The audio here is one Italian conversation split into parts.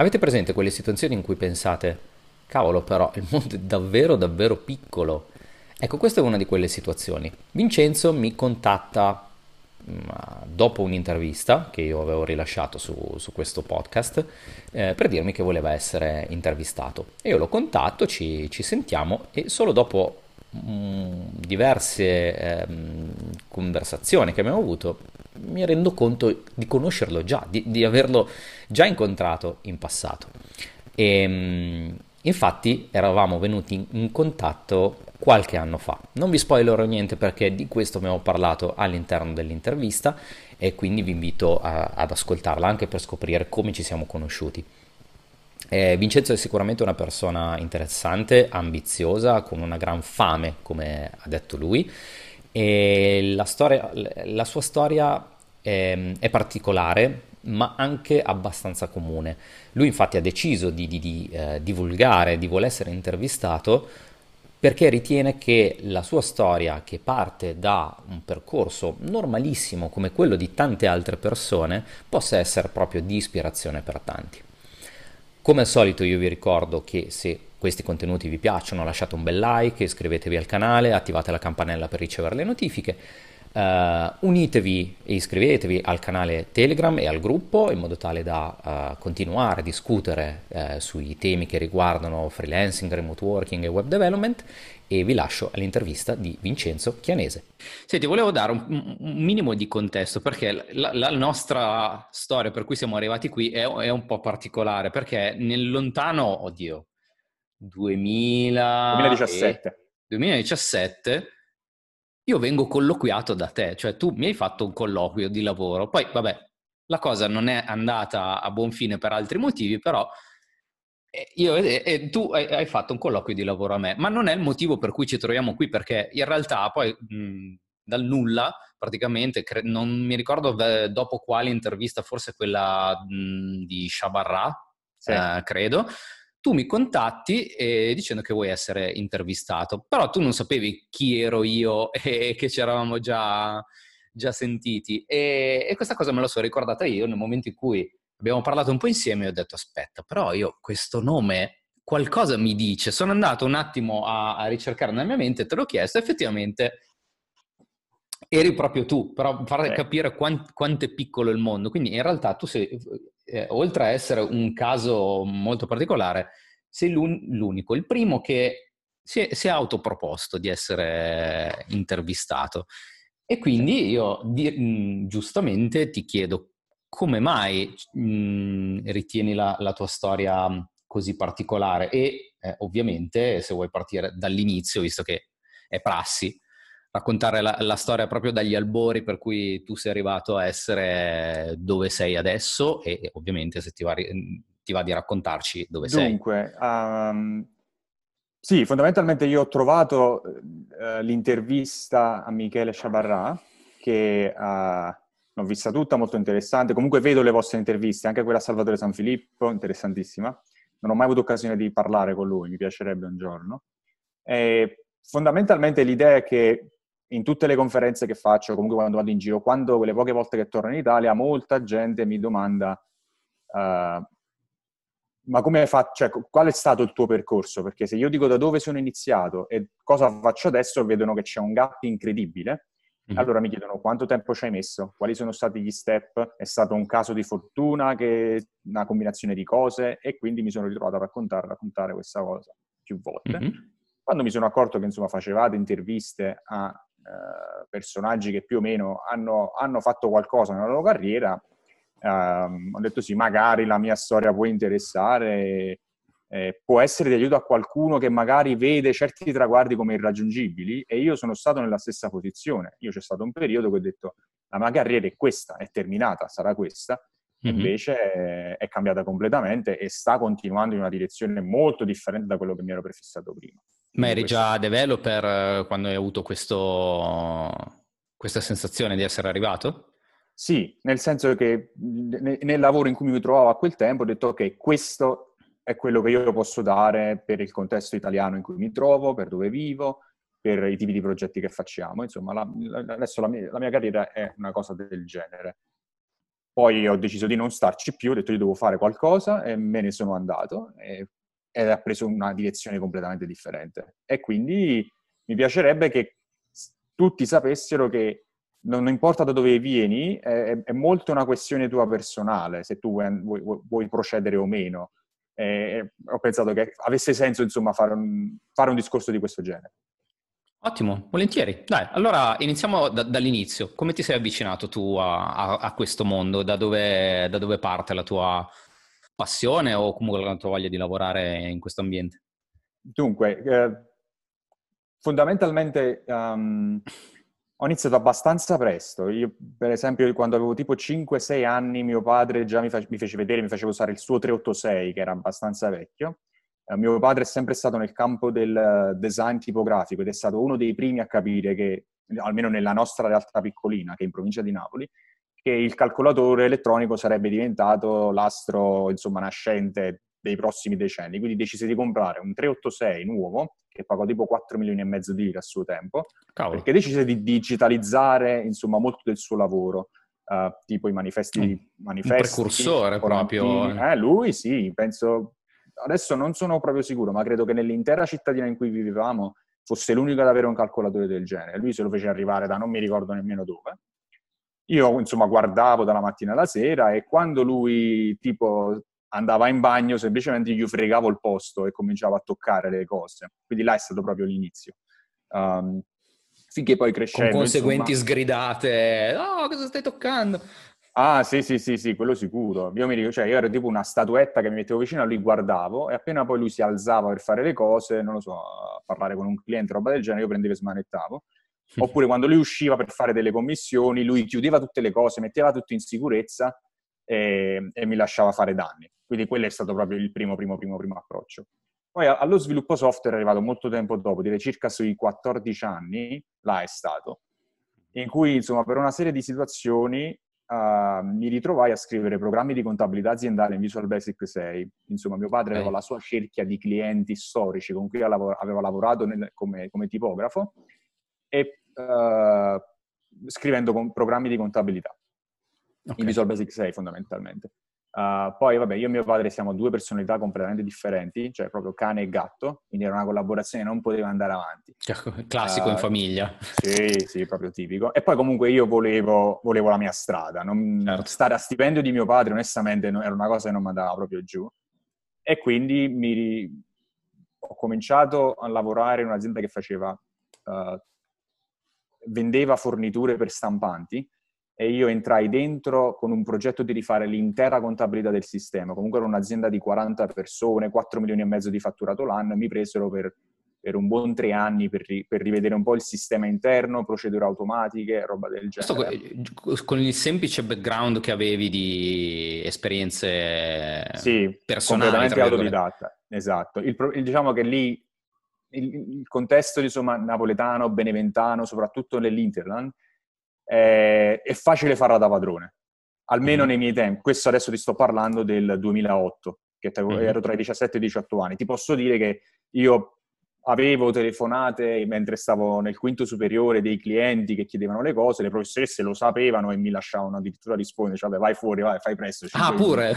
Avete presente quelle situazioni in cui pensate, cavolo però, il mondo è davvero davvero piccolo. Ecco, questa è una di quelle situazioni. Vincenzo mi contatta dopo un'intervista che io avevo rilasciato su, su questo podcast eh, per dirmi che voleva essere intervistato. E io lo contatto, ci, ci sentiamo e solo dopo mh, mm, diverse eh, conversazioni che abbiamo avuto mi rendo conto di conoscerlo già, di, di averlo già incontrato in passato. E, mh, infatti eravamo venuti in contatto qualche anno fa. Non vi spoilerò niente perché di questo abbiamo parlato all'interno dell'intervista e quindi vi invito a, ad ascoltarla anche per scoprire come ci siamo conosciuti. Eh, Vincenzo è sicuramente una persona interessante, ambiziosa, con una gran fame, come ha detto lui, e la, storia, la sua storia è, è particolare, ma anche abbastanza comune. Lui infatti ha deciso di, di, di eh, divulgare, di voler essere intervistato perché ritiene che la sua storia, che parte da un percorso normalissimo come quello di tante altre persone, possa essere proprio di ispirazione per tanti. Come al solito io vi ricordo che se questi contenuti vi piacciono lasciate un bel like, iscrivetevi al canale, attivate la campanella per ricevere le notifiche Uh, unitevi e iscrivetevi al canale Telegram e al gruppo in modo tale da uh, continuare a discutere uh, sui temi che riguardano freelancing, remote working e web development e vi lascio all'intervista di Vincenzo Chianese. Senti, volevo dare un, un minimo di contesto perché la, la, nostra storia per cui siamo arrivati qui è, è, un po' particolare perché nel lontano, oddio, 2000 2017. E, 2017 io vengo colloquiato da te, cioè tu mi hai fatto un colloquio di lavoro, poi vabbè, la cosa non è andata a buon fine per altri motivi, però eh, io e, e tu hai, hai, fatto un colloquio di lavoro a me, ma non è il motivo per cui ci troviamo qui, perché in realtà poi mh, dal nulla, praticamente, cre- non mi ricordo v- dopo quale intervista, forse quella mh, di Shabarra, sì. eh, credo, tu mi contatti eh, dicendo che vuoi essere intervistato, però tu non sapevi chi ero io e che ci eravamo già, già sentiti. E, e, questa cosa me la sono ricordata io nel momento in cui abbiamo parlato un po' insieme e ho detto aspetta, però io questo nome qualcosa mi dice, sono andato un attimo a, a ricercare nella mia mente, te l'ho chiesto, effettivamente eri proprio tu, però far capire quant, quanto è piccolo il mondo. Quindi in realtà tu sei, eh, oltre a essere un caso molto particolare, sei l'un- l'unico, il primo che si è, si è, autoproposto di essere intervistato. E quindi io di, mh, giustamente ti chiedo come mai mh, ritieni la, la, tua storia così particolare e eh, ovviamente se vuoi partire dall'inizio, visto che è prassi, raccontare la, la, storia proprio dagli albori per cui tu sei arrivato a essere dove sei adesso e, ovviamente se ti va, ti va, di raccontarci dove Dunque, sei. Um, sì, fondamentalmente io ho trovato uh, l'intervista a Michele Chabarrà che uh, l'ho vista tutta, molto interessante. Comunque vedo le vostre interviste, anche quella a Salvatore San Filippo, interessantissima. Non ho mai avuto occasione di parlare con lui, mi piacerebbe un giorno. E fondamentalmente l'idea è che in tutte le conferenze che faccio, comunque quando vado in giro, quando quelle poche volte che torno in Italia, molta gente mi domanda uh, ma come fa, cioè, qual è stato il tuo percorso? Perché se io dico da dove sono iniziato e cosa faccio adesso, vedono che c'è un gap incredibile. Mm-hmm. Allora mi chiedono quanto tempo ci hai messo, quali sono stati gli step, è stato un caso di fortuna, che, una combinazione di cose e quindi mi sono ritrovato a raccontare, raccontare questa cosa più volte. Mm-hmm. Quando mi sono accorto che insomma facevate interviste a eh, personaggi che più o meno hanno, hanno, fatto qualcosa nella loro carriera, ehm, ho detto sì, magari la mia storia può interessare, eh, può essere di aiuto a qualcuno che magari vede certi traguardi come irraggiungibili e io sono stato nella stessa posizione. Io c'è stato un periodo che ho detto la mia carriera è questa, è terminata, sarà questa, mm-hmm. invece è, è cambiata completamente e sta continuando in una direzione molto differente da quello che mi ero prefissato prima. Ma eri già developer eh, quando hai avuto questo, questa sensazione di essere arrivato? Sì, nel senso che nel lavoro in cui mi trovavo a quel tempo ho detto ok, questo è quello che io posso dare per il contesto italiano in cui mi trovo, per dove vivo, per i tipi di progetti che facciamo. Insomma, la, la, adesso la mia, la mia, carriera è una cosa del genere. Poi ho deciso di non starci più, ho detto io devo fare qualcosa e me ne sono andato e, ed ha preso una direzione completamente differente. E quindi mi piacerebbe che tutti sapessero che non importa da dove vieni, è, è molto una questione tua personale, se tu vuoi, vuoi, vuoi procedere o meno. E ho pensato che avesse senso, insomma, fare un, fare un discorso di questo genere. Ottimo, volentieri. Dai, allora iniziamo da, dall'inizio. Come ti sei avvicinato tu a, a, a questo mondo? Da dove, da dove, parte la tua passione o comunque la tua voglia di lavorare in questo ambiente? Dunque, eh, fondamentalmente um, ho iniziato abbastanza presto. Io, per esempio, quando avevo tipo 5-6 anni, mio padre già mi, fa- mi, fece vedere, mi faceva usare il suo 386, che era abbastanza vecchio. Uh, mio padre è sempre stato nel campo del design tipografico ed è stato uno dei primi a capire che, almeno nella nostra realtà piccolina, che è in provincia di Napoli, che il calcolatore elettronico sarebbe diventato l'astro, insomma, nascente dei prossimi decenni. Quindi decise di comprare un 386 nuovo, che pagò tipo 4 milioni e mezzo di lire a suo tempo, Cavolo. perché decise di digitalizzare, insomma, molto del suo lavoro. Uh, tipo i manifesti, un, manifesti un precursore proprio eh, lui sì, penso adesso non sono proprio sicuro ma credo che nell'intera cittadina in cui vivevamo fosse l'unico ad avere un calcolatore del genere lui se lo fece arrivare da non mi ricordo nemmeno dove io insomma guardavo dalla mattina alla sera e quando lui tipo andava in bagno, semplicemente gli fregavo il posto e cominciavo a toccare le cose. Quindi là è stato proprio l'inizio. Um, finché poi crescendo... Con conseguenti insomma... sgridate. Oh, cosa stai toccando? Ah, sì, sì, sì, sì, quello sicuro. Io mi ricordo, cioè, io ero tipo una statuetta che mi mettevo vicino a lui, guardavo, e appena poi lui si alzava per fare le cose, non lo so, a parlare con un cliente, roba del genere, io prendevo e smanettavo. Oppure quando lui usciva per fare delle commissioni, lui chiudeva tutte le cose, metteva tutto in sicurezza e, e mi lasciava fare danni. Quindi quello è stato proprio il primo, primo, primo, primo approccio. Poi allo sviluppo software è arrivato molto tempo dopo, direi circa sui 14 anni, là è stato, in cui insomma per una serie di situazioni uh, mi ritrovai a scrivere programmi di contabilità aziendale in Visual Basic 6. Insomma mio padre aveva la sua cerchia di clienti storici con cui aveva lavorato nel, come, come, tipografo e uh, scrivendo programmi di contabilità okay. in Visual Basic 6 fondamentalmente. Uh, poi, vabbè, io e mio padre siamo due personalità completamente differenti, cioè proprio cane e gatto, quindi era una collaborazione che non poteva andare avanti. Classico uh, in famiglia. Sì, sì, proprio tipico. E poi comunque io volevo, volevo la mia strada. Non, certo. Stare a stipendio di mio padre, onestamente, era una cosa che non mi andava proprio giù. E quindi mi, ho cominciato a lavorare in un'azienda che faceva, uh, vendeva forniture per stampanti e io entrai dentro con un progetto di rifare l'intera contabilità del sistema. Comunque era un'azienda di 40 persone, 4 milioni e mezzo di fatturato l'anno mi presero per, per un buon tre anni per, per, rivedere un po' il sistema interno, procedure automatiche, roba del genere. Questo con il semplice background che avevi di esperienze sì, personali. completamente autodidatta, esatto. Il, diciamo che lì il, il contesto insomma, napoletano, beneventano, soprattutto nell'Interland, eh, è facile farla da padrone, almeno mm-hmm. nei miei tempi. Questo adesso ti sto parlando del 2008, che mm-hmm. ero tra i 17 e i 18 anni. Ti posso dire che io avevo telefonate mentre stavo nel quinto superiore dei clienti che chiedevano le cose, le professoresse lo sapevano e mi lasciavano addirittura rispondere, cioè vai fuori, vai, fai presto. Ah, pure?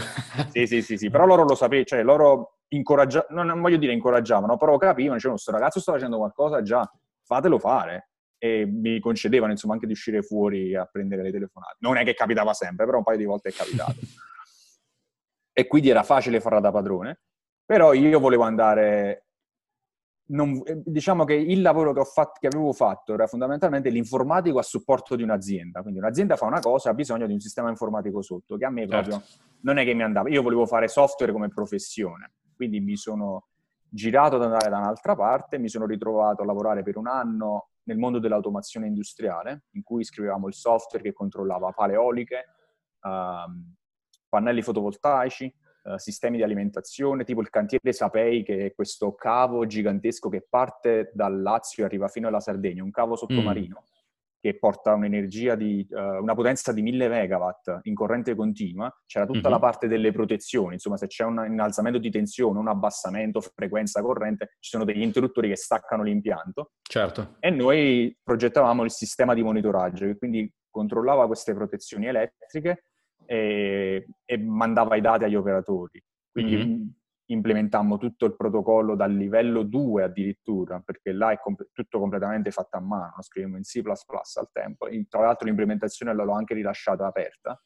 Sì, sì, sì, sì, però loro lo sapevano, cioè loro incoraggiavano, non voglio dire incoraggiavano, però capivano, dicevano, questo ragazzo sta facendo qualcosa, già, fatelo fare e mi concedevano insomma anche di uscire fuori a prendere le telefonate. Non è che capitava sempre, però un paio di volte è capitato. e quindi era facile farla da padrone, però io volevo andare... Non, eh, diciamo che il lavoro che, fatto, che, avevo fatto era fondamentalmente l'informatico a supporto di un'azienda. Quindi un'azienda fa una cosa, ha bisogno di un sistema informatico sotto, che a me proprio certo. non è che mi andava. Io volevo fare software come professione, quindi mi sono girato ad andare da un'altra parte, mi sono ritrovato a lavorare per un anno nel mondo dell'automazione industriale, in cui scrivevamo il software che controllava pale eoliche, um, pannelli fotovoltaici, uh, sistemi di alimentazione, tipo il cantiere Sapei, che è questo cavo gigantesco che parte dal Lazio e arriva fino alla Sardegna, un cavo sottomarino. Mm che porta un'energia di uh, una potenza di 1000 megawatt in corrente continua, c'era tutta mm-hmm. la parte delle protezioni, insomma se c'è un innalzamento di tensione, un abbassamento, frequenza corrente, ci sono degli interruttori che staccano l'impianto. Certo. E noi progettavamo il sistema di monitoraggio che quindi controllava queste protezioni elettriche e, e mandava i dati agli operatori. Quindi mm-hmm. implementammo tutto il protocollo dal livello 2 addirittura, perché là è comp- tutto completamente fatto a mano, scriviamo in C++ al tempo. tra l'altro l'implementazione l'ho anche rilasciata aperta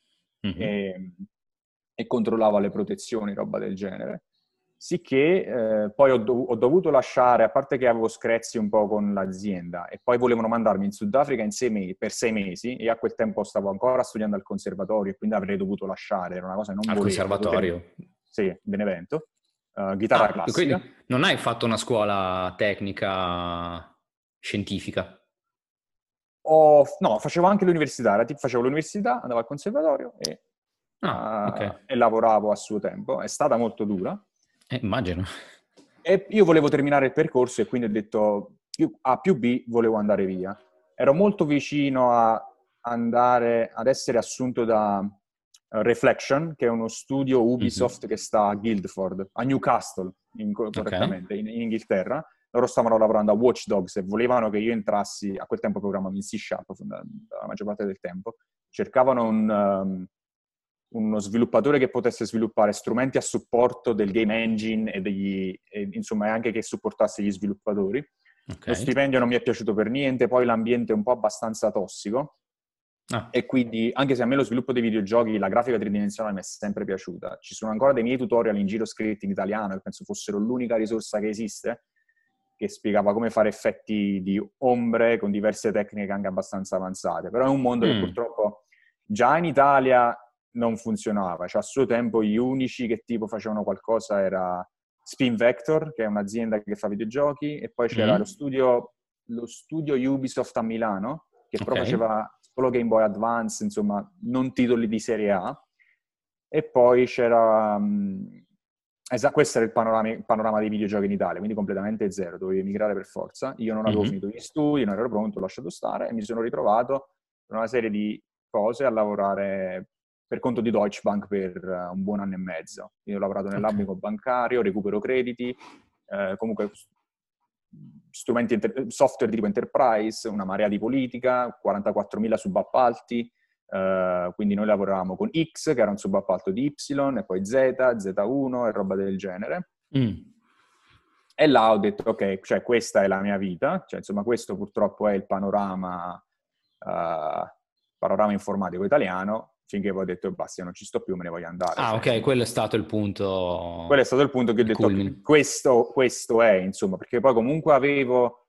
mm-hmm. e, e controllava le protezioni, roba del genere. Sicché eh, poi ho, dov- ho, dovuto lasciare, a parte che avevo screzi un po' con l'azienda, e poi volevano mandarmi in Sudafrica in sei me- per sei mesi, e a quel tempo stavo ancora studiando al conservatorio, e quindi avrei dovuto lasciare, era una cosa che non al volevo. Al conservatorio? Perché, sì, Benevento. Uh, chitarra ah, classica. Quindi non hai fatto una scuola tecnica scientifica? Ho, no, facevo anche l'università, facevo l'università, andavo al conservatorio e, ah, uh, okay. e lavoravo a suo tempo. È stata molto dura eh, immagino. E io volevo terminare il percorso e quindi ho detto A più B volevo andare via. Ero molto vicino a andare ad essere assunto da uh, Reflection, che è uno studio Ubisoft mm-hmm. che sta a Guildford, a Newcastle, in, correttamente, okay. in, in, Inghilterra. Loro stavano lavorando a Watch Dogs e volevano che io entrassi, a quel tempo programmavo in C Sharp la maggior parte del tempo, cercavano un, um, uno sviluppatore che potesse sviluppare strumenti a supporto del game engine e, degli, e insomma anche che supportasse gli sviluppatori. Okay. Lo stipendio non mi è piaciuto per niente, poi l'ambiente è un po' abbastanza tossico. Ah. E quindi, anche se a me lo sviluppo dei videogiochi, la grafica tridimensionale mi è sempre piaciuta, ci sono ancora dei miei tutorial in giro scritti in italiano, che penso fossero l'unica risorsa che esiste, che spiegava come fare effetti di ombre con diverse tecniche anche abbastanza avanzate. Però è un mondo mm. che purtroppo già in Italia non funzionava. Cioè, a suo tempo gli unici che tipo facevano qualcosa era Spin Vector, che è un'azienda che fa videogiochi, e poi c'era mm. lo, studio, lo, studio, Ubisoft a Milano, che okay. però faceva solo Game Boy Advance, insomma, non titoli di serie A. E poi c'era... Um, esatto, questo era il panorama, il panorama, dei videogiochi in Italia, quindi completamente zero, dovevi emigrare per forza. Io non avevo mm-hmm. finito gli studi, non ero pronto, ho lasciato stare e mi sono ritrovato per una serie di cose a lavorare per conto di Deutsche Bank per uh, un buon anno e mezzo. Io ho lavorato nell'ambito okay. bancario, recupero crediti, eh, comunque strumenti inter- software di tipo enterprise, una marea di politica, 44.000 subappalti, eh, quindi noi lavoravamo con X, che era un subappalto di Y, e poi Z, Z1 e roba del genere. Mm. E là ho detto, ok, cioè questa è la mia vita, cioè insomma questo purtroppo è il panorama, uh, panorama informatico italiano, finché poi ho detto basta, non ci sto più, me ne voglio andare. Ah, cioè, ok, quello è stato il punto. Quello è stato il punto che ho detto, questo, questo, è, insomma, perché poi comunque avevo,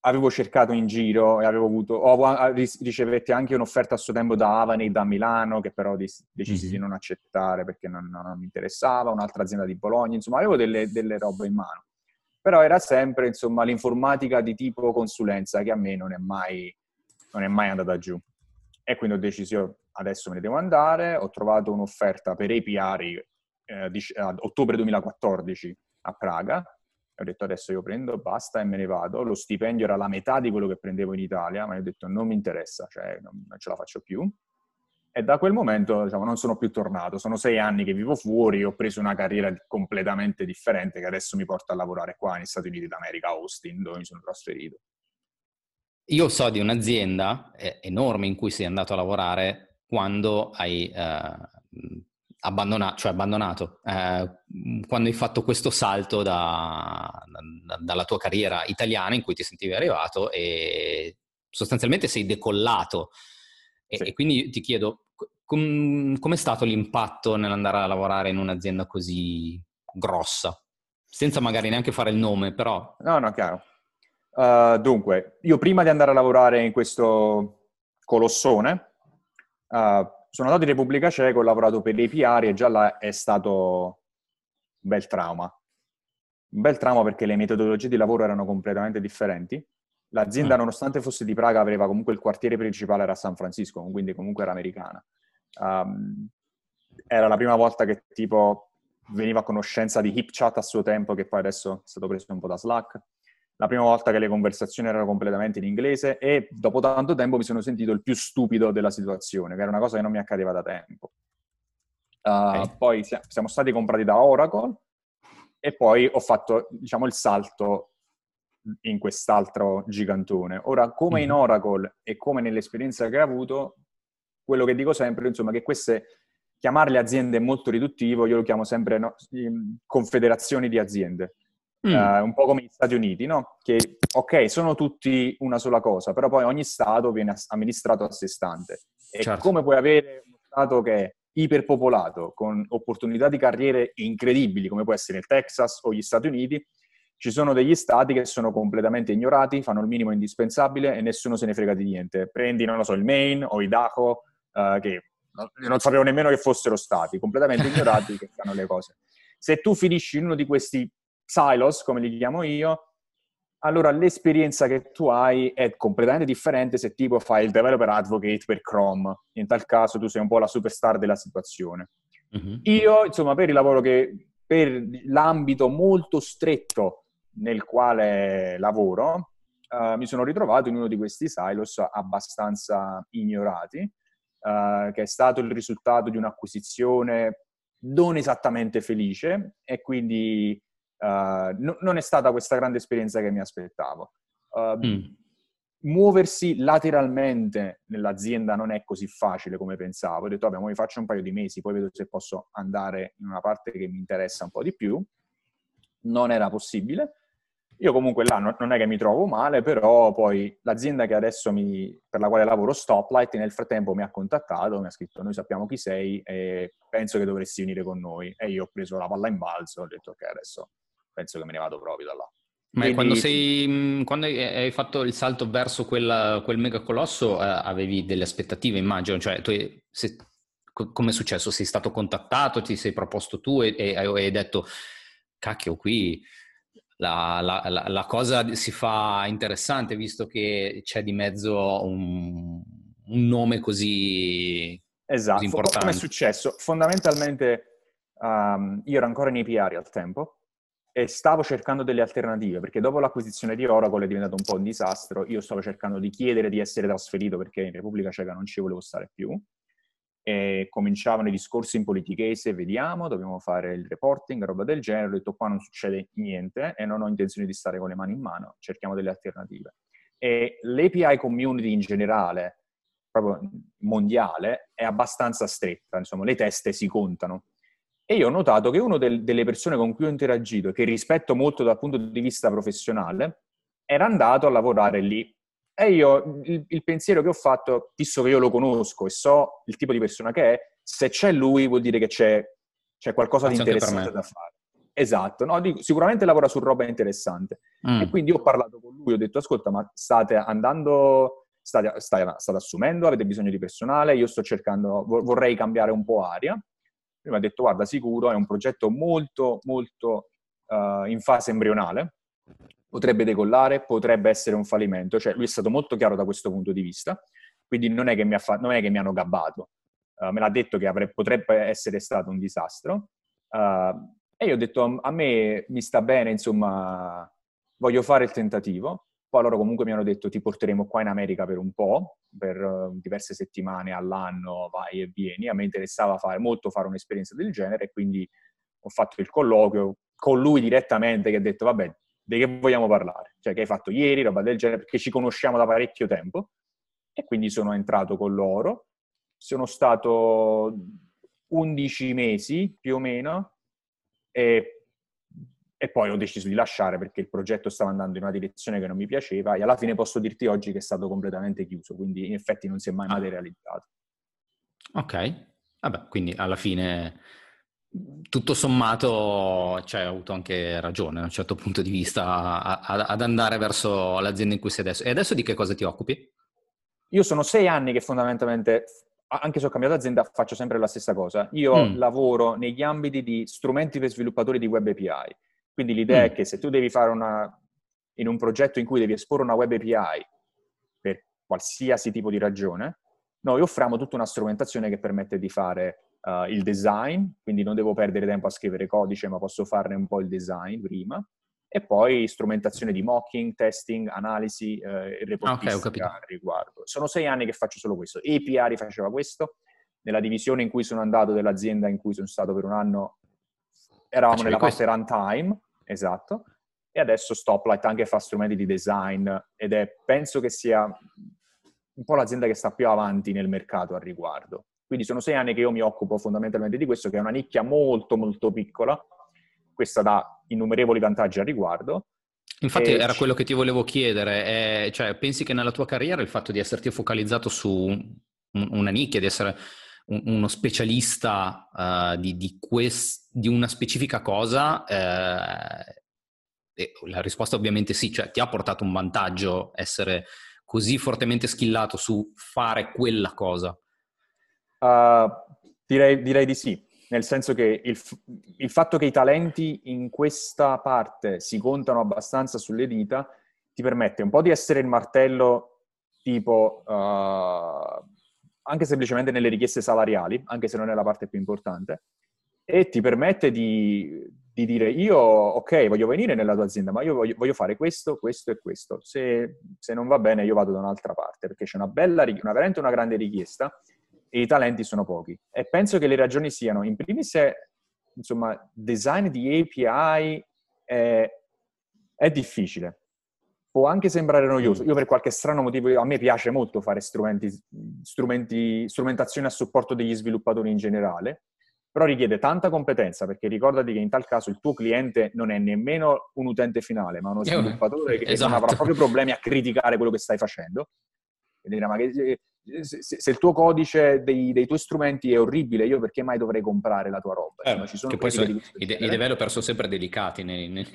avevo cercato in giro e avevo avuto, ho, ricevetti anche un'offerta a suo tempo da Avani, da Milano, che però decisi mm-hmm. di non accettare perché non, non, mi interessava, un'altra azienda di Bologna, insomma, avevo delle, delle robe in mano. Però era sempre, insomma, l'informatica di tipo consulenza che a me non è mai, non è mai andata giù. E quindi ho deciso, adesso me ne devo andare, ho trovato un'offerta per API eh, di, ad ottobre 2014 a Praga, ho detto adesso io prendo, basta e me ne vado. Lo stipendio era la metà di quello che prendevo in Italia, ma io ho detto non mi interessa, cioè non, non ce la faccio più. E da quel momento diciamo, non sono più tornato, sono sei anni che vivo fuori, ho preso una carriera completamente differente che adesso mi porta a lavorare qua negli Stati Uniti d'America, Austin, dove mi sono trasferito. Io so di un'azienda eh, enorme in cui sei andato a lavorare quando hai eh, abbandonato, cioè abbandonato, eh, quando hai fatto questo salto da, da, dalla tua carriera italiana in cui ti sentivi arrivato e sostanzialmente sei decollato. E, sì. e quindi ti chiedo, com, com'è stato l'impatto nell'andare a lavorare in un'azienda così grossa? Senza magari neanche fare il nome, però... No, no, chiaro. Uh, dunque, io prima di andare a lavorare in questo colossone, uh, sono andato in Repubblica Ceca, ho lavorato per API e già là è stato un bel trauma. Un bel trauma perché le metodologie di lavoro erano completamente differenti. L'azienda, mm. nonostante fosse di Praga, aveva comunque il quartiere principale era San Francisco, quindi comunque era americana. Um, era la prima volta che tipo veniva a conoscenza di HipChat a suo tempo, che poi adesso è stato preso un po' da Slack la prima volta che le conversazioni erano completamente in inglese e dopo tanto tempo mi sono sentito il più stupido della situazione, che era una cosa che non mi accadeva da tempo. Uh, okay. Poi siamo stati comprati da Oracle e poi ho fatto, diciamo, il salto in quest'altro gigantone. Ora, come in mhm. Oracle e come nell'esperienza che ho avuto, quello che dico sempre, insomma, che queste, chiamarle aziende è molto riduttivo, io lo chiamo sempre no, confederazioni di aziende. Mm. Uh, un po' come gli Stati Uniti, no? Che, ok, sono tutti una sola cosa, però poi ogni Stato viene amministrato a sé stante. E certo. come puoi avere uno Stato che è iperpopolato, con opportunità di carriere incredibili, come può essere il Texas o gli Stati Uniti, ci sono degli stati che sono completamente ignorati, fanno il minimo indispensabile e nessuno se ne frega di niente. Prendi, non lo so, il Maine o Idaho, uh, che non sapevo nemmeno che fossero stati, completamente ignorati che fanno le cose. Se tu finisci in uno di questi silos, come li chiamo io, allora l'esperienza che tu hai è completamente differente se tipo fai il developer advocate per Chrome. In tal caso tu sei un po' la superstar della situazione. Mm-hmm. Io, insomma, per il lavoro che, per l'ambito molto stretto nel quale lavoro, uh, mi sono ritrovato in uno di questi silos abbastanza ignorati, uh, che è stato il risultato di un'acquisizione non esattamente felice e quindi uh, no, non è stata questa grande esperienza che mi aspettavo. Mm. Muoversi lateralmente nell'azienda non è così facile come pensavo. Ho detto, vabbè, mi faccio un paio di mesi, poi vedo se posso andare in una parte che mi interessa un po' di più. Non era possibile. Io comunque là non è che mi trovo male, però poi l'azienda che adesso mi, per la quale lavoro, Stoplight, nel frattempo mi ha contattato, mi ha scritto noi sappiamo chi sei e penso che dovresti venire con noi. E io ho preso la palla in balzo, ho detto ok adesso penso che me ne vado proprio da là. Ma Quindi... quando, sei, quando hai fatto il salto verso quella, quel mega colosso eh, avevi delle aspettative, immagino, cioè tu, se, come è successo? Sei stato contattato, ti sei proposto tu e, e hai detto cacchio qui la, la, la, la, cosa si fa interessante visto che c'è di mezzo un, un nome così, esatto. così importante. Come è successo? Fondamentalmente um, io ero ancora in APR al tempo e stavo cercando delle alternative perché dopo l'acquisizione di Oracle è diventato un po' un disastro. Io stavo cercando di chiedere di essere trasferito perché in Repubblica Ceca non ci volevo stare più e cominciavano i discorsi in politichese, vediamo, dobbiamo fare il reporting, roba del genere, ho detto qua non succede niente e non ho intenzione di stare con le mani in mano, cerchiamo delle alternative. E l'API community in generale, proprio mondiale, è abbastanza stretta, insomma le teste si contano. E io ho notato che una del, delle persone con cui ho interagito, che rispetto molto dal punto di vista professionale, era andato a lavorare lì e io il, il, pensiero che ho fatto, visto che io lo conosco e so il tipo di persona che è, se c'è lui vuol dire che c'è, c'è qualcosa Faccio di interessante da fare. Esatto, no? Dico, sicuramente lavora su roba interessante. Mm. E quindi ho parlato con lui, ho detto, ascolta, ma state andando, state, state, state assumendo, avete bisogno di personale, io sto cercando, vorrei cambiare un po' aria. Lui mi ha detto, guarda, sicuro, è un progetto molto, molto uh, in fase embrionale, potrebbe decollare, potrebbe essere un fallimento. Cioè, lui è stato molto chiaro da questo punto di vista, quindi non è che mi, fa- non è che mi hanno gabbato. Uh, me l'ha detto che avrebbe, potrebbe essere stato un disastro. Uh, e io ho detto, a me mi sta bene, insomma, voglio fare il tentativo. Poi loro comunque mi hanno detto, ti porteremo qua in America per un po', per uh, diverse settimane all'anno, vai e vieni. A me interessava fare, molto fare un'esperienza del genere, quindi ho fatto il colloquio con lui direttamente, che ha detto, vabbè, di che vogliamo parlare, cioè che hai fatto ieri, roba del genere, perché ci conosciamo da parecchio tempo. E quindi sono entrato con loro. Sono stato 11 mesi più o meno e, e, poi ho deciso di lasciare perché il progetto stava andando in una direzione che non mi piaceva e alla fine posso dirti oggi che è stato completamente chiuso, quindi in effetti non si è mai ah. materializzato. Ok, vabbè, quindi alla fine tutto sommato cioè, hai avuto anche ragione da un certo punto di vista a, a, ad andare verso l'azienda in cui sei adesso. E adesso di che cosa ti occupi? Io sono sei anni che fondamentalmente, anche se ho cambiato azienda, faccio sempre la stessa cosa. Io mm. lavoro negli ambiti di strumenti per sviluppatori di web API. Quindi l'idea mm. è che se tu devi fare una, in un progetto in cui devi esporre una web API per qualsiasi tipo di ragione, noi offriamo tutta una strumentazione che permette di fare uh, il design, quindi non devo perdere tempo a scrivere codice, ma posso farne un po' il design prima. E poi strumentazione di mocking, testing, analisi eh, e reportistica okay, al riguardo. Sono sei anni che faccio solo questo. API faceva questo. Nella divisione in cui sono andato dell'azienda in cui sono stato per un anno, eravamo Facevi nella parte runtime, esatto. E adesso Stoplight anche fa strumenti di design ed è, penso che sia un po' l'azienda che sta più avanti nel mercato al riguardo. Quindi sono sei anni che io mi occupo fondamentalmente di questo, che è una nicchia molto molto piccola, questa dà innumerevoli vantaggi al riguardo. Infatti e era quello che ti volevo chiedere, eh, cioè pensi che nella tua carriera il fatto di esserti focalizzato su una nicchia, di essere uno specialista uh, di, di, quest, di, una specifica cosa, eh, la risposta ovviamente sì, cioè ti ha portato un vantaggio essere così fortemente skillato su fare quella cosa? Uh, direi, direi, di sì, nel senso che il, il, fatto che i talenti in questa parte si contano abbastanza sulle dita ti permette un po' di essere il martello tipo uh, anche semplicemente nelle richieste salariali, anche se non è la parte più importante, e ti permette di, di dire io, ok, voglio venire nella tua azienda, ma io voglio, voglio fare questo, questo e questo. Se, se, non va bene io vado da un'altra parte, perché c'è una bella, una, veramente una grande richiesta e i talenti sono pochi. E penso che le ragioni siano, in primis, insomma, design di API è, è difficile. Può anche sembrare noioso. Io per qualche strano motivo, a me piace molto fare strumenti, strumenti, strumentazione a supporto degli sviluppatori in generale, però richiede tanta competenza perché ricordati che in tal caso il tuo cliente non è nemmeno un utente finale, ma uno sviluppatore che esatto. non avrà proprio problemi a criticare quello che stai facendo. E ma che, se, se, il tuo codice dei, dei, tuoi strumenti è orribile, io perché mai dovrei comprare la tua roba? Eh, Insomma, che poi sono, i, de- i, developer sono sempre delicati nei, nei,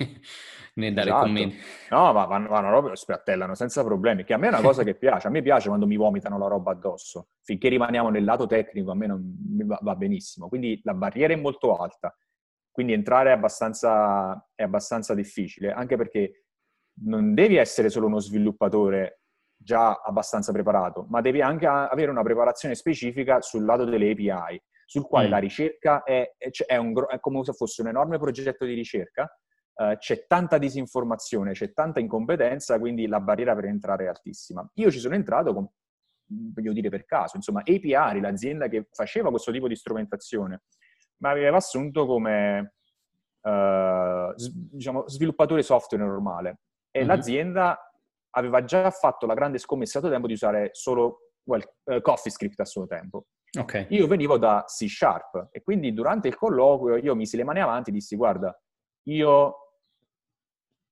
nei dare esatto. commenti. No, ma vanno, vanno proprio, spiattellano senza problemi, che a me è una cosa che piace. A me piace quando mi vomitano la roba addosso. Finché rimaniamo nel lato tecnico, a me non, va, va, benissimo. Quindi la barriera è molto alta. Quindi entrare è abbastanza, è abbastanza difficile, anche perché non devi essere solo uno sviluppatore già abbastanza preparato, ma devi anche avere una preparazione specifica sul lato delle API, sul quale mm. la ricerca è, è, un, è, come se fosse un enorme progetto di ricerca, uh, c'è tanta disinformazione, c'è tanta incompetenza, quindi la barriera per entrare è altissima. Io ci sono entrato, con, voglio dire per caso, insomma, API, l'azienda che faceva questo tipo di strumentazione, mi aveva assunto come uh, diciamo, sviluppatore software normale e mm-hmm. l'azienda aveva già fatto la grande scommessa a tempo di usare solo well, uh, CoffeeScript a suo tempo. Okay. Io venivo da C Sharp e quindi durante il colloquio io misi le mani avanti e dissi guarda, io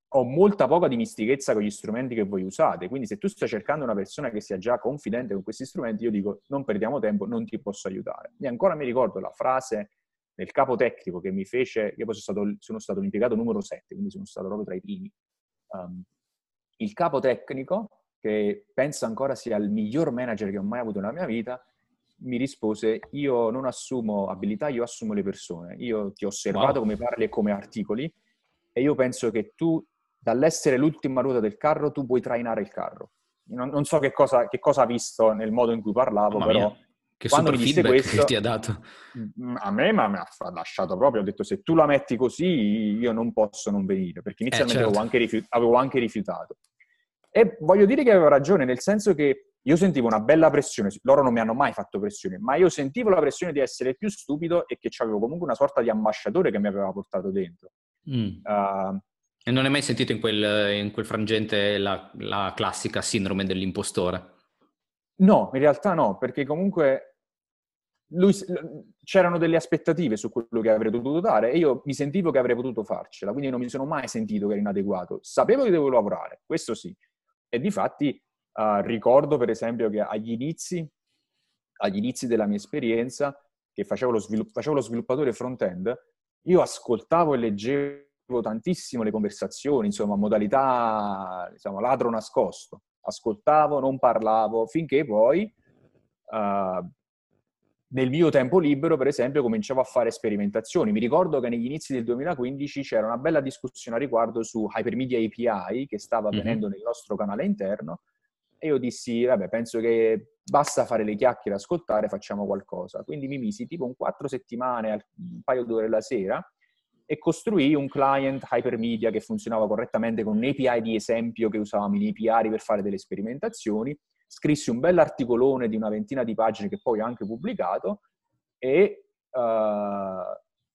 ho molta poca dimistichezza con gli strumenti che voi usate, quindi se tu stai cercando una persona che sia già confidente con questi strumenti, io dico non perdiamo tempo, non ti posso aiutare. E ancora mi ricordo la frase del capo tecnico che mi fece, io poi sono stato, sono stato l'impiegato numero 7, quindi sono stato proprio tra i primi. Um, il capo tecnico, che penso ancora sia il miglior manager che ho mai avuto nella mia vita, mi rispose, io non assumo abilità, io assumo le persone. Io ti ho osservato wow. come parli e come articoli e io penso che tu, dall'essere l'ultima ruota del carro, tu puoi trainare il carro. Non, non so che cosa, che cosa, ha visto nel modo in cui parlavo, Mamma però... Mia. Che quando mi disse questo, che ti ha dato? Mm, a me ma mi ha lasciato proprio, ho detto se tu la metti così io non posso non venire, perché eh, inizialmente eh, certo. avevo, anche rifiut- avevo anche rifiutato. E voglio dire che avevo ragione, nel senso che io sentivo una bella pressione, loro non mi hanno mai fatto pressione, ma io sentivo la pressione di essere più stupido e che avevo comunque una sorta di ambasciatore che mi aveva portato dentro. Mm. Uh, e non hai mai sentito in quel, in quel frangente la, la, classica sindrome dell'impostore? No, in realtà no, perché comunque lui, c'erano delle aspettative su quello che avrei dovuto dare e io mi sentivo che avrei potuto farcela, quindi non mi sono mai sentito che ero inadeguato. Sapevo che dovevo lavorare, questo sì. E di fatti uh, ricordo per esempio che agli inizi, agli inizi della mia esperienza, che facevo lo, svilupp- facevo lo sviluppatore front-end, io ascoltavo e leggevo tantissimo le conversazioni, insomma, modalità, diciamo, ladro nascosto ascoltavo, non parlavo, finché poi uh, nel mio tempo libero, per esempio, cominciavo a fare sperimentazioni. Mi ricordo che negli inizi del 2015 c'era una bella discussione a riguardo su Hypermedia API che stava mm-hmm. avvenendo nel nostro canale interno e io dissi, vabbè, penso che basta fare le chiacchiere, ascoltare, facciamo qualcosa. Quindi mi misi tipo un quattro settimane, un paio d'ore la sera e costruì un client hypermedia che funzionava correttamente con un API di esempio che usavamo in API per fare delle sperimentazioni. Scrissi un bell'articolone di una ventina di pagine che poi ho anche pubblicato e uh,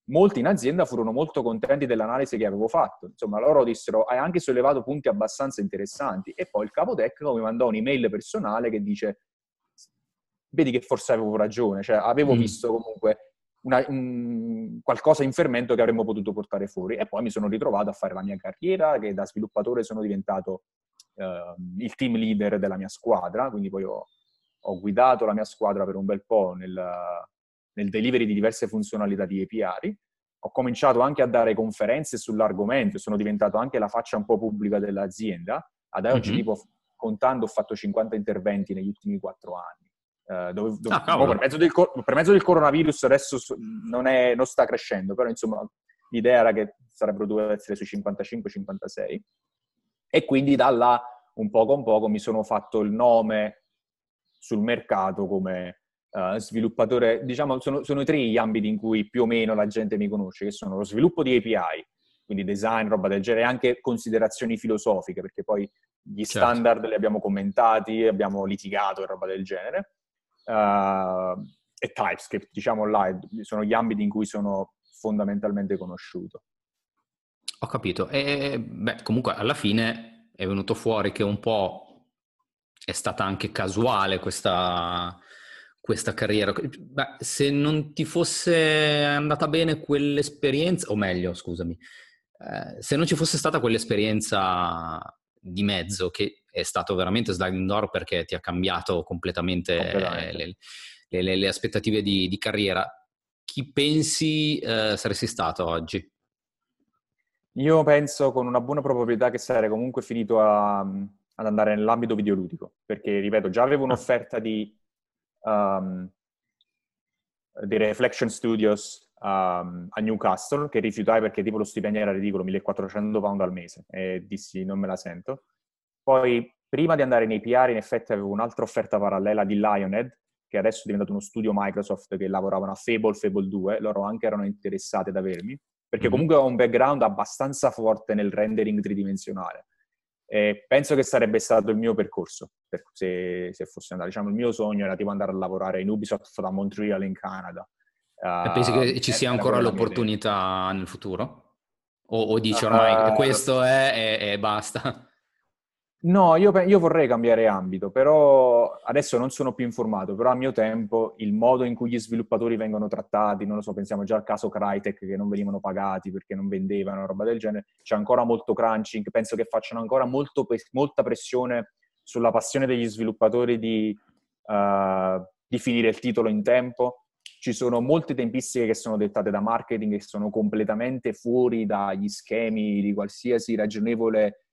molti in azienda furono molto contenti dell'analisi che avevo fatto. Insomma, loro dissero, hai anche sollevato punti abbastanza interessanti. E poi il capo tecnico mi mandò un'email personale che dice, vedi che forse avevo ragione, cioè avevo mm. visto comunque una, un, qualcosa in fermento che avremmo potuto portare fuori. E poi mi sono ritrovato a fare la mia carriera, che da sviluppatore sono diventato eh, il team leader della mia squadra, quindi poi ho, ho, guidato la mia squadra per un bel po' nel, nel delivery di diverse funzionalità di API. Ho cominciato anche a dare conferenze sull'argomento, sono diventato anche la faccia un po' pubblica dell'azienda. Ad oggi, mm-hmm. tipo, contando, ho fatto 50 interventi negli ultimi quattro anni. Uh, dove, dove, ah, per, mezzo del, per, mezzo del, coronavirus adesso non, è, non, sta crescendo, però insomma l'idea era che sarebbero dovuto essere sui 55-56 e quindi da là un poco a poco mi sono fatto il nome sul mercato come uh, sviluppatore, diciamo, sono, sono tre gli ambiti in cui più o meno la gente mi conosce, che sono lo sviluppo di API, quindi design, roba del genere, e anche considerazioni filosofiche, perché poi gli certo. standard li abbiamo commentati, abbiamo litigato e roba del genere. Uh, e TypeScript, diciamo là, sono gli ambiti in cui sono fondamentalmente conosciuto. Ho capito. E beh, comunque alla fine è venuto fuori che un po' è stata anche casuale questa, questa carriera. Beh, se non ti fosse andata bene quell'esperienza, o meglio, scusami, eh, se non ci fosse stata quell'esperienza di mezzo che è stato veramente sliding door perché ti ha cambiato completamente, completamente. Le, le, le, aspettative di, di, carriera, chi pensi eh, saresti stato oggi? Io penso con una buona probabilità che sarei comunque finito a, ad andare nell'ambito videoludico, perché ripeto, già avevo ah. un'offerta di um, di Reflection Studios um, a Newcastle, che rifiutai perché tipo lo stipendio era ridicolo, 1400 pound al mese, e dissi non me la sento. Poi, prima di andare nei PR, in effetti avevo un'altra offerta parallela di Lionhead, che adesso è diventato uno studio Microsoft che lavoravano a Fable, Fable 2, loro anche erano interessati ad avermi, perché mm-hmm. comunque ho un background abbastanza forte nel rendering tridimensionale. E penso che sarebbe stato il mio percorso, se, se fosse andato. Diciamo, il mio sogno era tipo andare a lavorare in Ubisoft da Montreal in Canada. Uh, e pensi che ci sia ancora l'opportunità nel futuro? O, o dici ormai uh, questo è e basta? No, io, io, vorrei cambiare ambito, però adesso non sono più informato, però a mio tempo il modo in cui gli sviluppatori vengono trattati, non lo so, pensiamo già al caso Crytek che non venivano pagati perché non vendevano, roba del genere, c'è ancora molto crunching, penso che facciano ancora molto, molta pressione sulla passione degli sviluppatori di, uh, di finire il titolo in tempo. Ci sono molte tempistiche che sono dettate da marketing che sono completamente fuori dagli schemi di qualsiasi ragionevole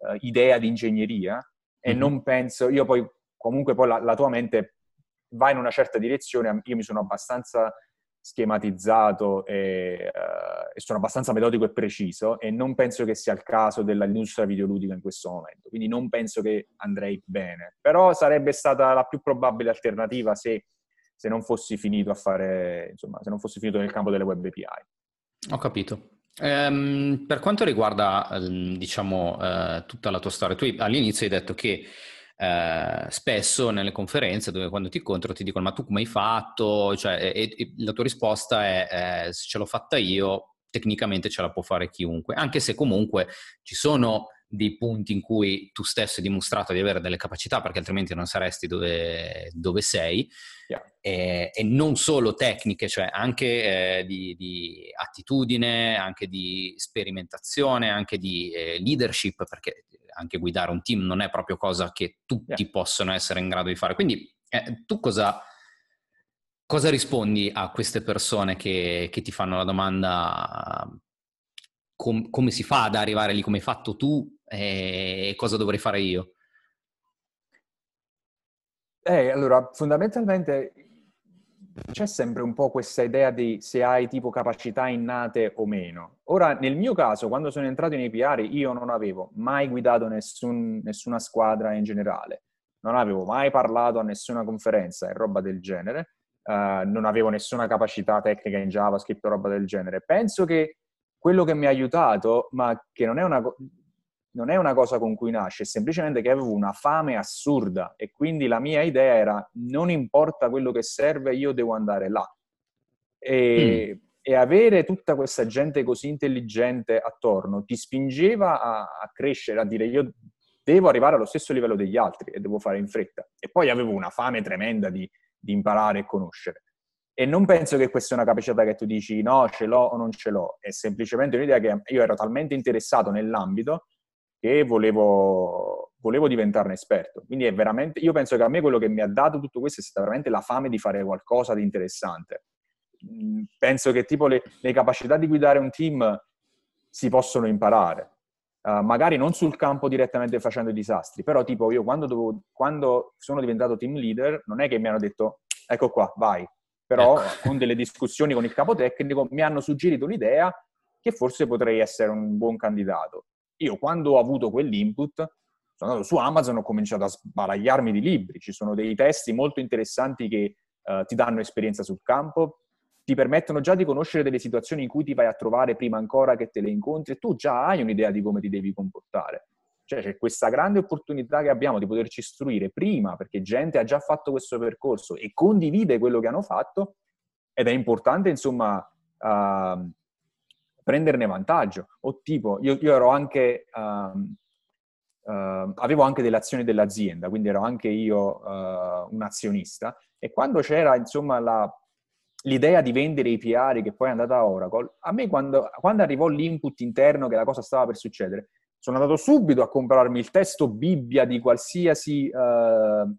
uh, idea di ingegneria e mm-hmm. non penso, io poi comunque poi la, la, tua mente va in una certa direzione, io mi sono abbastanza schematizzato e, uh, e, sono abbastanza metodico e preciso e non penso che sia il caso dell'industria videoludica in questo momento, quindi non penso che andrei bene, però sarebbe stata la più probabile alternativa se, se non fossi finito a fare, insomma, se non fossi finito nel campo delle web API. Ho capito. Um, per quanto riguarda, um, diciamo, uh, tutta la tua storia, tu all'inizio hai detto che uh, spesso nelle conferenze dove quando ti incontro ti dicono ma tu come hai fatto? Cioè, e, e la tua risposta è se ce l'ho fatta io, tecnicamente ce la può fare chiunque, anche se comunque ci sono dei punti in cui tu stesso hai dimostrato di avere delle capacità, perché altrimenti non saresti dove, dove sei, yeah. E, e, non solo tecniche, cioè anche eh, di, di, attitudine, anche di sperimentazione, anche di eh, leadership, perché anche guidare un team non è proprio cosa che tutti yeah. possono essere in grado di fare. Quindi eh, tu cosa, cosa, rispondi a queste persone che, che ti fanno la domanda com- come si fa ad arrivare lì, come hai fatto tu e cosa dovrei fare io? Eh, allora, fondamentalmente c'è sempre un po' questa idea di se hai tipo capacità innate o meno. Ora, nel mio caso, quando sono entrato in APR, io non avevo mai guidato nessun, nessuna squadra in generale, non avevo mai parlato a nessuna conferenza e roba del genere, uh, non avevo nessuna capacità tecnica in JavaScript o roba del genere. Penso che quello che mi ha aiutato, ma che non è una, non è una cosa con cui nasce, è semplicemente che avevo una fame assurda e quindi la mia idea era non importa quello che serve, io devo andare là. E, mm. e avere tutta questa gente così intelligente attorno ti spingeva a, a, crescere, a dire io devo arrivare allo stesso livello degli altri e devo fare in fretta. E poi avevo una fame tremenda di, di imparare e conoscere. E non penso che questa sia una capacità che tu dici no, ce l'ho o non ce l'ho, è semplicemente un'idea che io ero talmente interessato nell'ambito che volevo, volevo diventarne esperto. Quindi è veramente, io penso che a me quello che mi ha dato tutto questo è stata veramente la fame di fare qualcosa di interessante. Mm, penso che tipo le, le capacità di guidare un team si possono imparare. Uh, magari non sul campo direttamente facendo i disastri, però tipo io quando, dovevo, quando sono diventato team leader non è che mi hanno detto ecco qua, vai, però ecco. con delle discussioni con il capo tecnico mi hanno suggerito l'idea che forse potrei essere un buon candidato. Io quando ho avuto quell'input sono andato su Amazon e ho cominciato a sbaragliarmi di libri, ci sono dei testi molto interessanti che uh, ti danno esperienza sul campo, ti permettono già di conoscere delle situazioni in cui ti vai a trovare prima ancora che te le incontri e tu già hai un'idea di come ti devi comportare. Cioè c'è questa grande opportunità che abbiamo di poterci istruire prima, perché gente ha già fatto questo percorso e condivide quello che hanno fatto, ed è importante, insomma, uh, prenderne vantaggio. O tipo, io, io ero anche... Uh, Uh, avevo anche delle azioni dell'azienda, quindi ero anche io uh, un azionista e quando c'era insomma la, l'idea di vendere i PR che poi è andata a Oracle, a me quando, quando, arrivò l'input interno che la cosa stava per succedere, sono andato subito a comprarmi il testo Bibbia di qualsiasi, eh,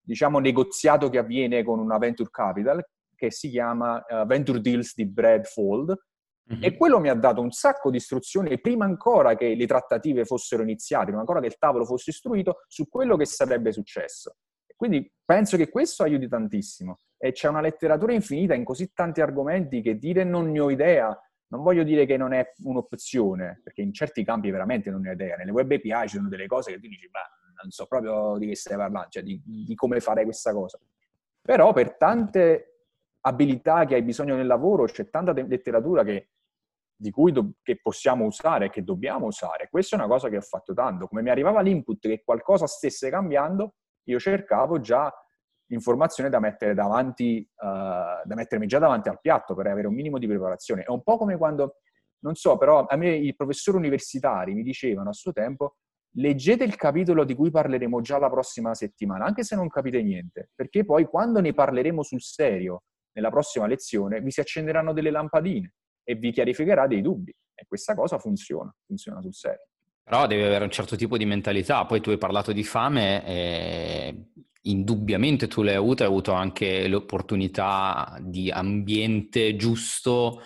diciamo, negoziato che avviene con una venture capital, che si chiama uh, Venture Deals di Brad Fold, mm-hmm. e quello mi ha dato un sacco di istruzioni, prima ancora che le trattative fossero iniziate, prima ancora che il tavolo fosse istruito, su quello che sarebbe successo. Quindi penso che questo aiuti tantissimo. E c'è una letteratura infinita in così tanti argomenti che dire non ne ho idea non voglio dire che non è un'opzione, perché in certi campi veramente non ne ho idea. Nelle web API ci sono delle cose che tu dici, ma non so proprio di che stai parlando, cioè di, di come fare questa cosa. Però per tante abilità che hai bisogno nel lavoro c'è tanta letteratura che, di cui do, che possiamo usare che dobbiamo usare. Questa è una cosa che ho fatto tanto. Come mi arrivava l'input che qualcosa stesse cambiando, io cercavo già informazione da mettere davanti, uh, da mettermi già davanti al piatto per avere un minimo di preparazione. È un po' come quando, non so, però a me i professori universitari mi dicevano a suo tempo leggete il capitolo di cui parleremo già la prossima settimana, anche se non capite niente, perché poi quando ne parleremo sul serio nella prossima lezione vi si accenderanno delle lampadine e vi chiarificherà dei dubbi. E questa cosa funziona, funziona sul serio. Però devi avere un certo tipo di mentalità. Poi tu hai parlato di fame e indubbiamente tu l'hai avuto, hai avuto anche l'opportunità di ambiente giusto,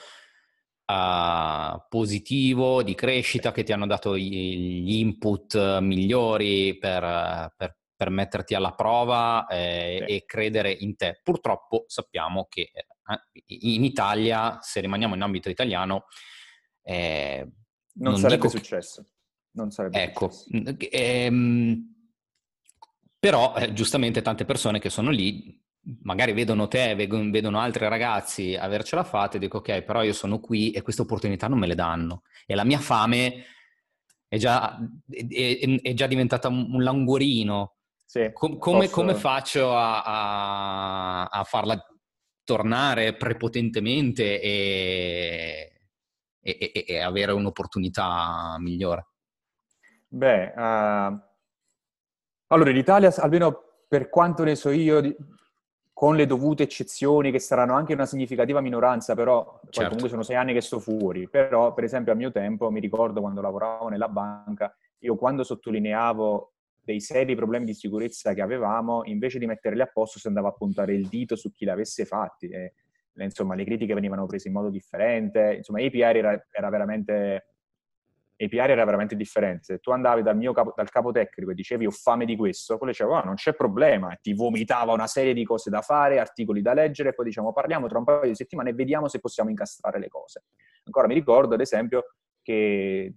uh, positivo, di crescita che ti hanno dato gli input migliori per, per, per metterti alla prova eh, sì. e credere in te. Purtroppo sappiamo che eh, in Italia, se rimaniamo in ambito italiano, eh, non, non, sarebbe successo. Non sarebbe ecco, successo. Ehm, però, eh, giustamente, tante persone che sono lì, magari vedono te, vedono altri ragazzi avercela fatta e dico, ok, però io sono qui e queste opportunità non me le danno. E la mia fame è già, è, è già diventata un languorino. Sì, Com- come, come, faccio a, a, a, farla tornare prepotentemente e, e, e avere un'opportunità migliore? Beh, uh allora, in Italia, almeno per quanto ne so io, con le dovute eccezioni, che saranno anche una significativa minoranza, però certo. comunque sono sei anni che sto fuori. Però, per esempio, a mio tempo, mi ricordo quando lavoravo nella banca, io quando sottolineavo dei seri problemi di sicurezza che avevamo, invece di metterli a posto, si andava a puntare il dito su chi li avesse fatti. E, insomma, le critiche venivano prese in modo differente. Insomma, API era, era veramente API era veramente differente. Se tu andavi dal, mio capo, dal capo tecnico e dicevi ho fame di questo, quello diceva oh, non c'è problema e ti vomitava una serie di cose da fare, articoli da leggere e poi diciamo parliamo tra un paio di settimane e vediamo se possiamo incastrare le cose. Ancora mi ricordo ad esempio che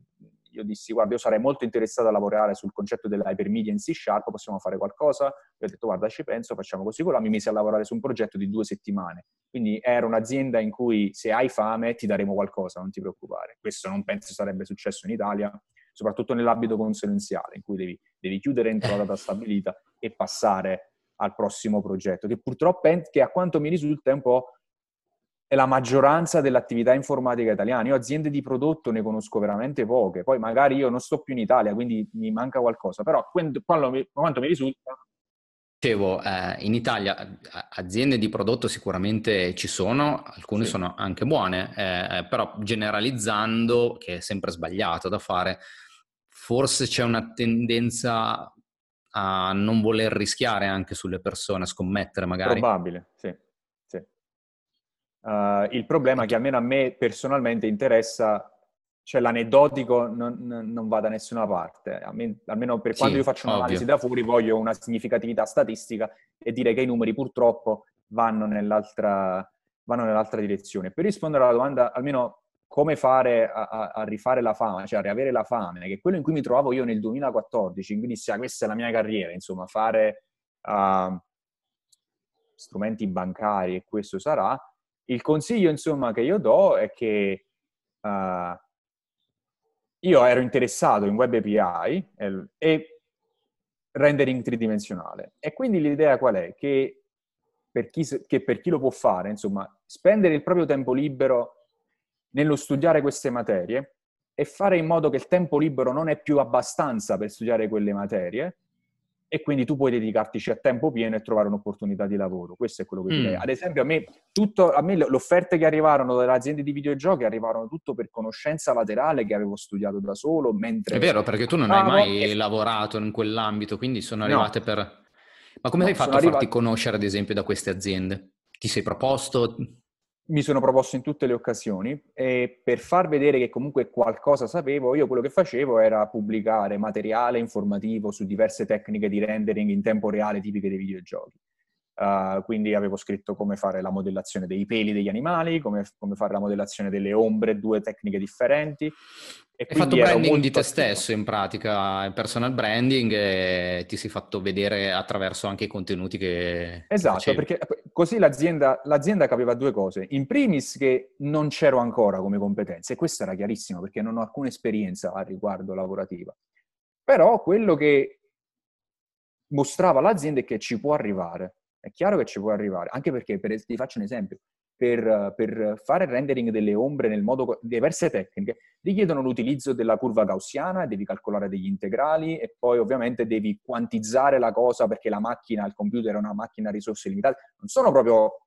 io dissi, guarda, io sarei molto interessato a lavorare sul concetto dell'hypermedia in C Sharp, possiamo fare qualcosa? Io ho detto, guarda, ci penso, facciamo così. Quello mi mise a lavorare su un progetto di due settimane. Quindi era un'azienda in cui se hai fame ti daremo qualcosa, non ti preoccupare. Questo non penso sarebbe successo in Italia, soprattutto nell'ambito consulenziale, in cui devi, devi chiudere entro la data stabilita e passare al prossimo progetto, che purtroppo che a quanto mi risulta è un po' è la maggioranza dell'attività informatica italiana. Io aziende di prodotto ne conosco veramente poche, poi magari io non sto più in Italia, quindi mi manca qualcosa, però quando, quando mi, quanto mi risulta... Dicevo, eh, in Italia aziende di prodotto sicuramente ci sono, alcune sì. sono anche buone, eh, però generalizzando, che è sempre sbagliato da fare, forse c'è una tendenza a non voler rischiare anche sulle persone, a scommettere magari. Probabile, sì. Uh, il problema che almeno a me personalmente interessa, cioè l'aneddotico non, non va da nessuna parte. Me, almeno per quando sì, io faccio un'analisi ovvio. da fuori voglio una significatività statistica e dire che i numeri purtroppo vanno nell'altra, vanno nell'altra direzione. Per rispondere alla domanda, almeno come fare a, a, a, rifare la fame, cioè a riavere la fame, che è quello in cui mi trovavo io nel 2014, quindi sì, questa è la mia carriera, insomma, fare uh, strumenti bancari e questo sarà, il consiglio, insomma, che io do è che uh, io ero interessato in web API e, e rendering tridimensionale. E quindi l'idea qual è? Che per, chi, che per chi lo può fare, insomma, spendere il proprio tempo libero nello studiare queste materie e fare in modo che il tempo libero non è più abbastanza per studiare quelle materie e quindi tu puoi dedicartici a tempo pieno e trovare un'opportunità di lavoro. Questo è quello che direi. Mm. Ad esempio, a me, tutto, a me le offerte che arrivarono dalle aziende di videogiochi arrivarono tutto per conoscenza laterale che avevo studiato da solo. Mentre... È vero, perché tu non hai mai e... lavorato in quell'ambito, quindi sono arrivate no. per... Ma come no, hai fatto a farti arrivati... conoscere, ad esempio, da queste aziende? Ti sei proposto? Mi sono proposto in tutte le occasioni e per far vedere che comunque qualcosa sapevo, io quello che facevo era pubblicare materiale informativo su diverse tecniche di rendering in tempo reale tipiche dei videogiochi. Uh, quindi avevo scritto come fare la modellazione dei peli degli animali, come, come fare la modellazione delle ombre, due tecniche differenti. E Hai fatto branding di te stesso in pratica, personal branding e ti sei fatto vedere attraverso anche i contenuti che Esatto, facevi. perché così l'azienda, l'azienda capiva due cose. In primis che non c'ero ancora come competenze, e questo era chiarissimo perché non ho alcuna esperienza a riguardo lavorativa. Però quello che mostrava l'azienda è che ci può arrivare è chiaro che ci può arrivare, anche perché, per, ti faccio un esempio, per, per, fare il rendering delle ombre nel modo diverse tecniche richiedono l'utilizzo della curva gaussiana, devi calcolare degli integrali e poi ovviamente devi quantizzare la cosa perché la macchina, il computer è una macchina a risorse limitate, non sono proprio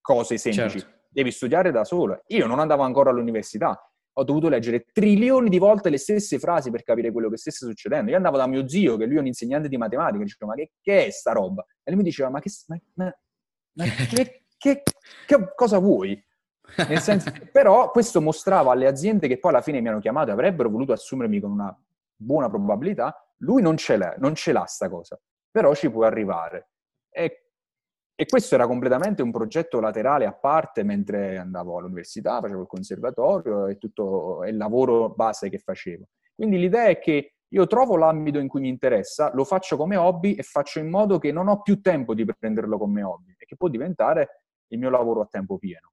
cose semplici, certo. devi studiare da solo. Io non andavo ancora all'università, ho dovuto leggere trilioni di volte le stesse frasi per capire quello che stesse succedendo. Io andavo da mio zio, che lui è un insegnante di matematica, e dicevo, ma che, che, è sta roba? E lui mi diceva, ma che, ma, ma, ma che, che, che, cosa vuoi? Senso, però questo mostrava alle aziende che poi alla fine mi hanno chiamato e avrebbero voluto assumermi con una buona probabilità, lui non ce l'ha, non ce l'ha sta cosa, però ci può arrivare. E e questo era completamente un progetto laterale a parte mentre andavo all'università, facevo il conservatorio e tutto il lavoro base che facevo. Quindi l'idea è che io trovo l'ambito in cui mi interessa, lo faccio come hobby e faccio in modo che non ho più tempo di prenderlo come hobby e che può diventare il mio lavoro a tempo pieno.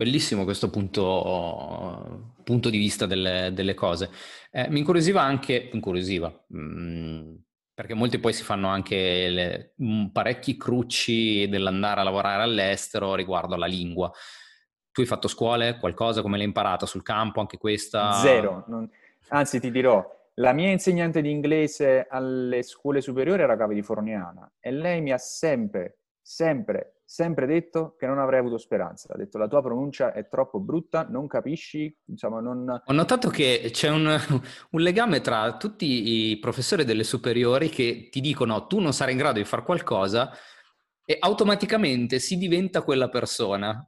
Bellissimo questo punto, punto di vista delle, delle cose. Eh, mi incuriosiva anche, incuriosiva, mh, mm, perché molti poi si fanno anche le, mm, parecchi crucci dell'andare a lavorare all'estero riguardo alla lingua. Tu hai fatto scuole, qualcosa, come l'hai imparata sul campo, anche questa? Zero, non... anzi ti dirò, la mia insegnante di inglese alle scuole superiori era Cavi di Forniana e lei mi ha sempre, sempre sempre detto che non avrei avuto speranza. Ha detto la tua pronuncia è troppo brutta, non capisci, insomma non... Ho notato che c'è un, un, legame tra tutti i professori delle superiori che ti dicono tu non sarai in grado di fare qualcosa e automaticamente si diventa quella persona.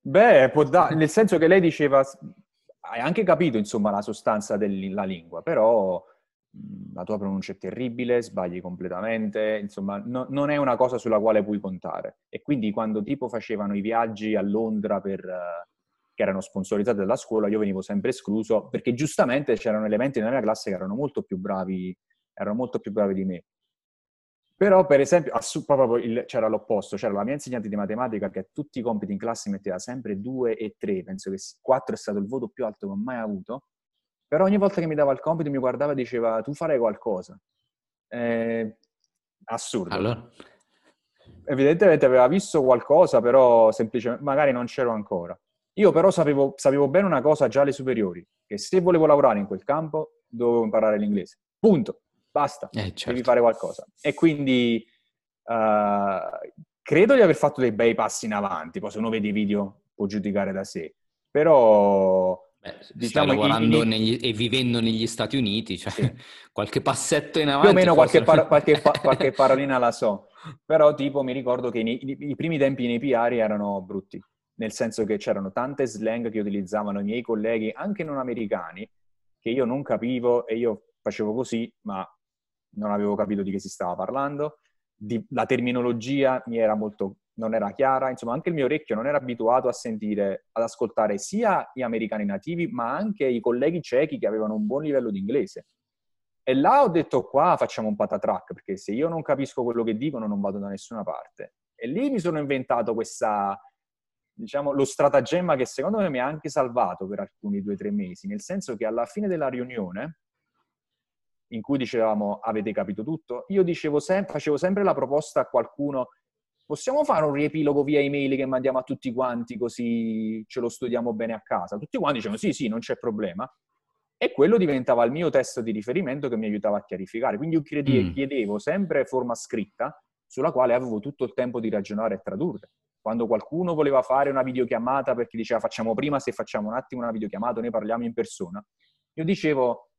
Beh, può dare, nel senso che lei diceva, hai anche capito insomma la sostanza della lingua, però la tua pronuncia è terribile, sbagli completamente, insomma, no, non è una cosa sulla quale puoi contare. E quindi quando tipo facevano i viaggi a Londra per, uh, che erano sponsorizzati dalla scuola, io venivo sempre escluso, perché giustamente c'erano elementi nella mia classe che erano molto più bravi, erano molto più bravi di me. Però, per esempio, assu- il, c'era l'opposto, c'era la mia insegnante di matematica che a tutti i compiti in classe metteva sempre 2 e 3, penso che 4 è stato il voto più alto che ho mai avuto, però ogni volta che mi dava il compito mi guardava e diceva tu farai qualcosa. Eh, assurdo. Allora, evidentemente aveva visto qualcosa, però semplicemente magari non c'ero ancora. Io però sapevo, sapevo bene una cosa già alle superiori, che se volevo lavorare in quel campo dovevo imparare l'inglese. Punto. Basta. Eh, certo. Devi fare qualcosa. E quindi uh, credo di aver fatto dei bei passi in avanti. Poi se uno vede i video può giudicare da sé. Però... Beh, diciamo lavorando in... negli, e vivendo negli Stati Uniti, cioè sì. qualche passetto in avanti. Più o meno qualche, par- qualche, pa- qualche parolina la so. Però tipo mi ricordo che i, i, i primi tempi nei PR erano brutti nel senso che c'erano tante slang che utilizzavano i miei colleghi, anche non americani, che io non capivo e io facevo così, ma non avevo capito di che si stava parlando. Di, la terminologia mi era molto, non era chiara, insomma anche il mio orecchio non era abituato a sentire, ad ascoltare sia gli americani nativi, ma anche i colleghi cechi che avevano un buon livello di inglese. E là ho detto qua facciamo un patatrack, perché se io non capisco quello che dicono non vado da nessuna parte. E lì mi sono inventato questa, diciamo, lo stratagemma che secondo me mi ha anche salvato per alcuni due o tre mesi, nel senso che alla fine della riunione, in cui dicevamo avete capito tutto, io dicevo sem- facevo sempre la proposta a qualcuno possiamo fare un riepilogo via email che mandiamo a tutti quanti così ce lo studiamo bene a casa? Tutti quanti dicevano sì, sì, non c'è problema. E quello diventava il mio testo di riferimento che mi aiutava a chiarificare. Quindi io chiedevo, mm. chiedevo sempre forma scritta sulla quale avevo tutto il tempo di ragionare e tradurre quando qualcuno voleva fare una videochiamata perché diceva facciamo prima se facciamo un attimo una videochiamata, ne parliamo in persona, io dicevo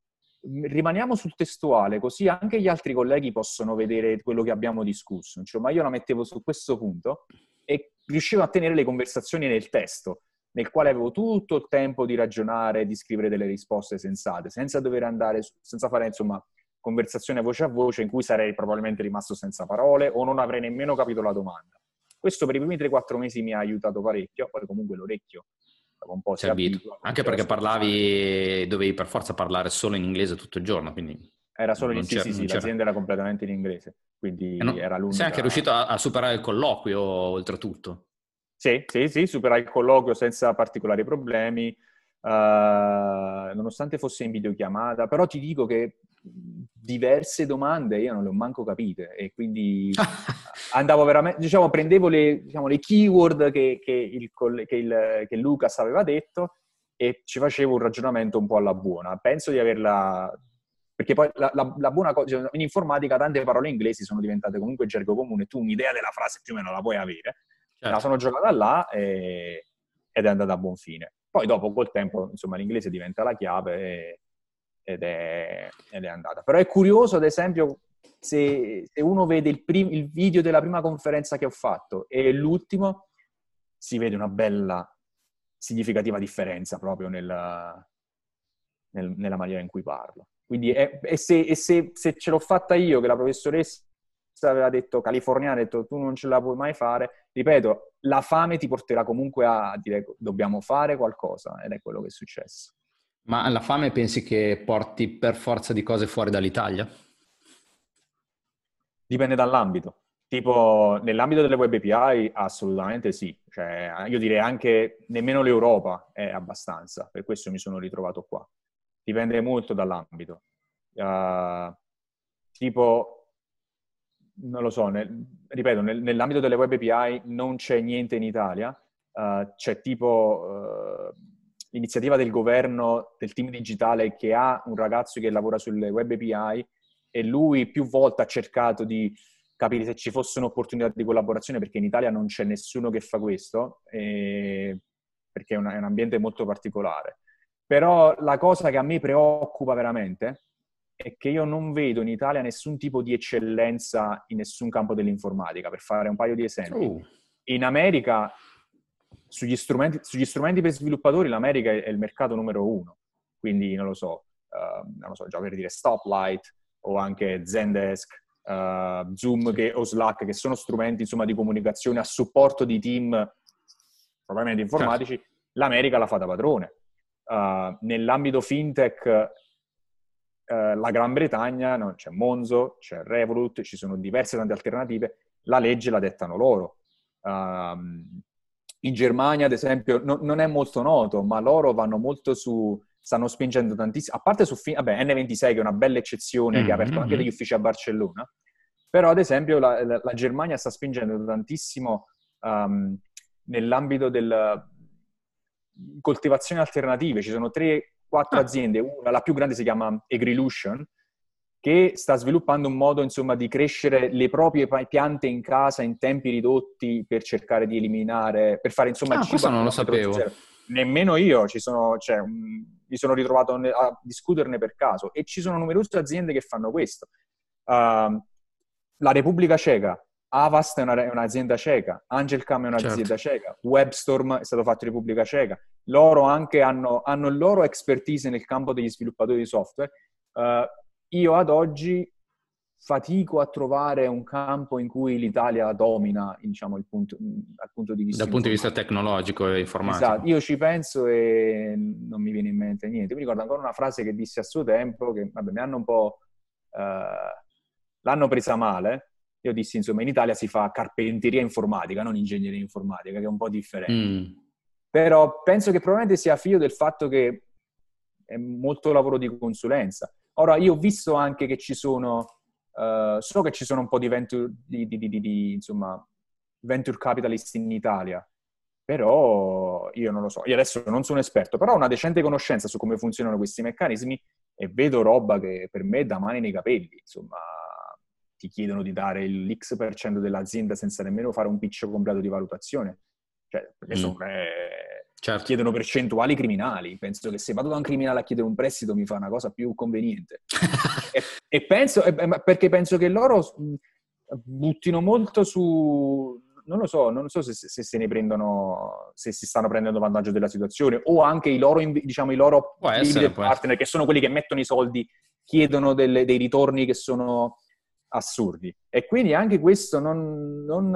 rimaniamo sul testuale così anche gli altri colleghi possono vedere quello che abbiamo discusso, cioè, ma io la mettevo su questo punto e riuscivo a tenere le conversazioni nel testo, nel quale avevo tutto il tempo di ragionare, di scrivere delle risposte sensate, senza dover andare, senza fare insomma conversazione voce a voce in cui sarei probabilmente rimasto senza parole o non avrei nemmeno capito la domanda. Questo per i primi 3-4 mesi mi ha aiutato parecchio, poi comunque l'orecchio un po' si abitua. Anche perché parlavi, dovevi per forza parlare solo in inglese tutto il giorno, quindi... Era solo in inglese, sì, sì, l'azienda era completamente in inglese, quindi no, era l'unica... Sei anche riuscito a, a superare il colloquio, oltretutto. Sì, sì, sì, superai il colloquio senza particolari problemi, uh, nonostante fosse in videochiamata, però ti dico che diverse domande io non le ho manco capite e quindi andavo veramente, diciamo, prendevo le, diciamo, le keyword che, che, il, che, il, che Lucas aveva detto e ci facevo un ragionamento un po' alla buona. Penso di averla perché poi la, la, la, buona cosa, cioè, in informatica tante parole inglesi sono diventate comunque gergo comune, tu un'idea della frase più o meno la puoi avere, certo. la sono giocata là e, ed è andata a buon fine. Poi dopo col tempo, insomma, l'inglese diventa la chiave e, ed è, ed è andata. Però è curioso, ad esempio, se, se uno vede il, prim- il, video della prima conferenza che ho fatto e l'ultimo, si vede una bella, significativa differenza proprio nella, nel, nella maniera in cui parlo. Quindi, è, e, se, e se, se, ce l'ho fatta io, che la professoressa aveva detto, californiana, ha detto tu non ce la puoi mai fare, ripeto, la fame ti porterà comunque a dire dobbiamo fare qualcosa ed è quello che è successo. Ma la fame pensi che porti per forza di cose fuori dall'Italia? Dipende dall'ambito. Tipo, nell'ambito delle web API assolutamente sì. Cioè, io direi anche nemmeno l'Europa è abbastanza, per questo mi sono ritrovato qua. Dipende molto dall'ambito. Uh, tipo, non lo so, nel, ripeto, nel, nell'ambito delle web API non c'è niente in Italia, uh, c'è tipo... Uh, l'iniziativa del governo, del team digitale che ha un ragazzo che lavora sulle web API e lui più volte ha cercato di capire se ci fosse un'opportunità di collaborazione perché in Italia non c'è nessuno che fa questo, eh, perché è, una, è un ambiente molto particolare. Però la cosa che a me preoccupa veramente è che io non vedo in Italia nessun tipo di eccellenza in nessun campo dell'informatica, per fare un paio di esempi. Uh. In America sugli strumenti, sugli strumenti per sviluppatori l'America è, il mercato numero uno, quindi non lo so, uh, non lo so, già per dire Stoplight o anche Zendesk, uh, Zoom che, o Slack, che sono strumenti insomma, di comunicazione a supporto di team probabilmente informatici, certo. l'America la fa da padrone. Uh, nell'ambito fintech la Gran Bretagna no, c'è Monzo, c'è Revolut, ci sono diverse tante alternative, la legge la dettano loro. Um, in Germania, ad esempio, no, non è molto noto, ma loro vanno molto su, stanno spingendo tantissimo, a parte su, vabbè, N26 che è una bella eccezione, mm-hmm. che ha aperto anche mm-hmm. degli uffici a Barcellona, Però, ad esempio, la, la, la Germania sta spingendo tantissimo um, nell'ambito della coltivazione alternative. Ci sono tre, quattro ah. aziende, una, la più grande si chiama Agrilution, che sta sviluppando un modo, insomma, di crescere le proprie piante in casa in tempi ridotti per cercare di eliminare, per fare, insomma, ah, il cibo. non lo sapevo. Zero. Nemmeno io, ci sono, cioè, mi sono ritrovato a discuterne per caso e ci sono numerose aziende che fanno questo. Uh, la Repubblica Ceca, Avast è, una, è un'azienda ceca, Angelcam è un'azienda certo. ceca, Webstorm è stato fatto in Repubblica Ceca. Loro anche hanno, hanno il loro expertise nel campo degli sviluppatori di software. Uh, io ad oggi fatico a trovare un campo in cui l'Italia domina, diciamo, punto, dal punto di vista Dal punto di vista tecnologico e informatico. Esatto, io ci penso e non mi viene in mente niente. Mi ricordo ancora una frase che dissi a suo tempo, che vabbè, mi hanno un po'... Uh, l'hanno presa male. Io dissi, insomma, in Italia si fa carpenteria informatica, non ingegneria informatica, che è un po' differente. Mm. Però penso che probabilmente sia figlio del fatto che è molto lavoro di consulenza. Ora, io ho visto anche che ci sono Uh, so che ci sono un po' di venture, di, di, di, di, insomma, venture capitalist in Italia, però io non lo so. Io adesso non sono esperto, però ho una decente conoscenza su come funzionano questi meccanismi e vedo roba che per me dà mani nei capelli. Insomma, ti chiedono di dare l'X% dell'azienda senza nemmeno fare un pitch completo di valutazione. Cioè, perché mm. è certo. chiedono percentuali criminali. Penso che se vado da un criminale a chiedere un prestito mi fa una cosa più conveniente. e, e, penso, perché penso che loro buttino molto su... Non lo so, non so se, se, se, ne prendono, se si stanno prendendo vantaggio della situazione o anche i loro, diciamo, i loro essere, partner, che sono quelli che mettono i soldi, chiedono delle, dei ritorni che sono assurdi. E quindi anche questo non, non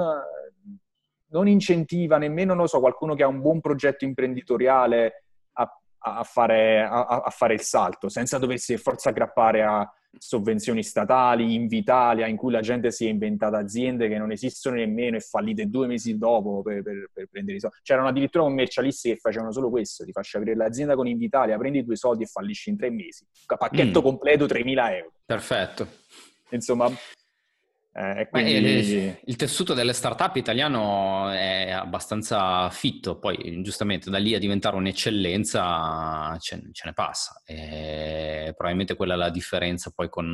non incentiva nemmeno, non so, qualcuno che ha un buon progetto imprenditoriale a, a, fare, a, a fare, il salto, senza doversi forza aggrappare a sovvenzioni statali, Invitalia, in cui la gente si è inventata aziende che non esistono nemmeno e fallite due mesi dopo per, per, per prendere i soldi. C'erano addirittura commercialisti che facevano solo questo, ti faccio aprire l'azienda con Invitalia, prendi i due soldi e fallisci in tre mesi. Pacchetto mm. completo 3.000 euro. Perfetto. Insomma, eh, quindi... il, il, tessuto delle start-up italiano è abbastanza fitto, poi giustamente da lì a diventare un'eccellenza ce, ce ne passa. E probabilmente quella è la differenza poi con...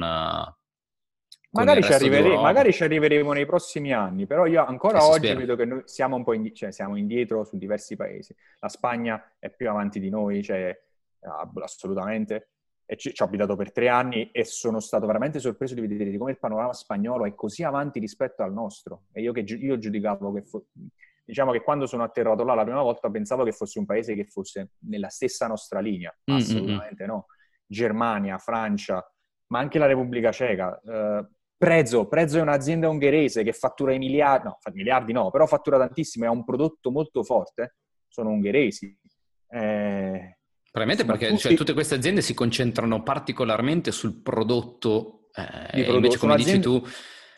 Magari ci, magari ci, arriveremo nei prossimi anni, però io ancora eh, oggi vedo che noi siamo un po' indi- cioè siamo indietro su diversi paesi. La Spagna è più avanti di noi, cioè, assolutamente e ci, ci, ho abitato per tre anni e sono stato veramente sorpreso di vedere di come il panorama spagnolo è così avanti rispetto al nostro. E io, che, io giudicavo che, fo- diciamo che quando sono atterrato là la prima volta pensavo che fosse un paese che fosse nella stessa nostra linea, mm-hmm. assolutamente no. Germania, Francia, ma anche la Repubblica Ceca. Uh, Prezzo, Prezzo è un'azienda ungherese che fattura i miliardi, no, miliardi no, però fattura tantissimo ha un prodotto molto forte, sono ungheresi. Eh, Probabilmente perché tutti... cioè, tutte queste aziende si concentrano particolarmente sul prodotto, eh, prodotto. invece come dici tu,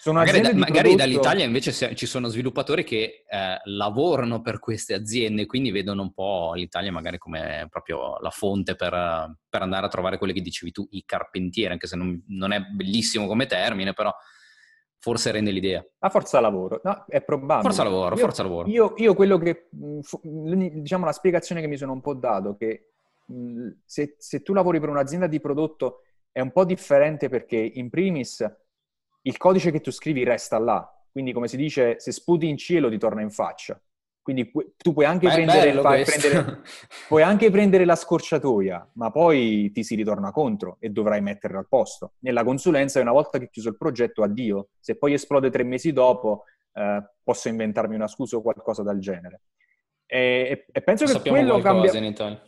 magari, da, magari dall'Italia invece ci sono sviluppatori che eh, lavorano per queste aziende, quindi vedono un po' l'Italia magari come proprio la fonte per, per andare a trovare quelle che dicevi tu, i carpentieri, anche se non, non è bellissimo come termine, però forse rende l'idea. A forza lavoro, no, è probabile. Forza lavoro, io, forza lavoro. Io, io quello che, diciamo la spiegazione che mi sono un po' dato, che se, se tu lavori per un'azienda di prodotto è un po' differente perché in primis il codice che tu scrivi resta là, quindi come si dice, se sputi in cielo ti torna in faccia. Quindi tu puoi anche, prendere, fa- prendere, puoi anche, prendere, la scorciatoia, ma poi ti si ritorna contro e dovrai metterla al posto. Nella consulenza, una volta che chiuso il progetto, addio. Se poi esplode tre mesi dopo, eh, posso inventarmi una scusa o qualcosa del genere. E, e penso che quello cambia... In Italia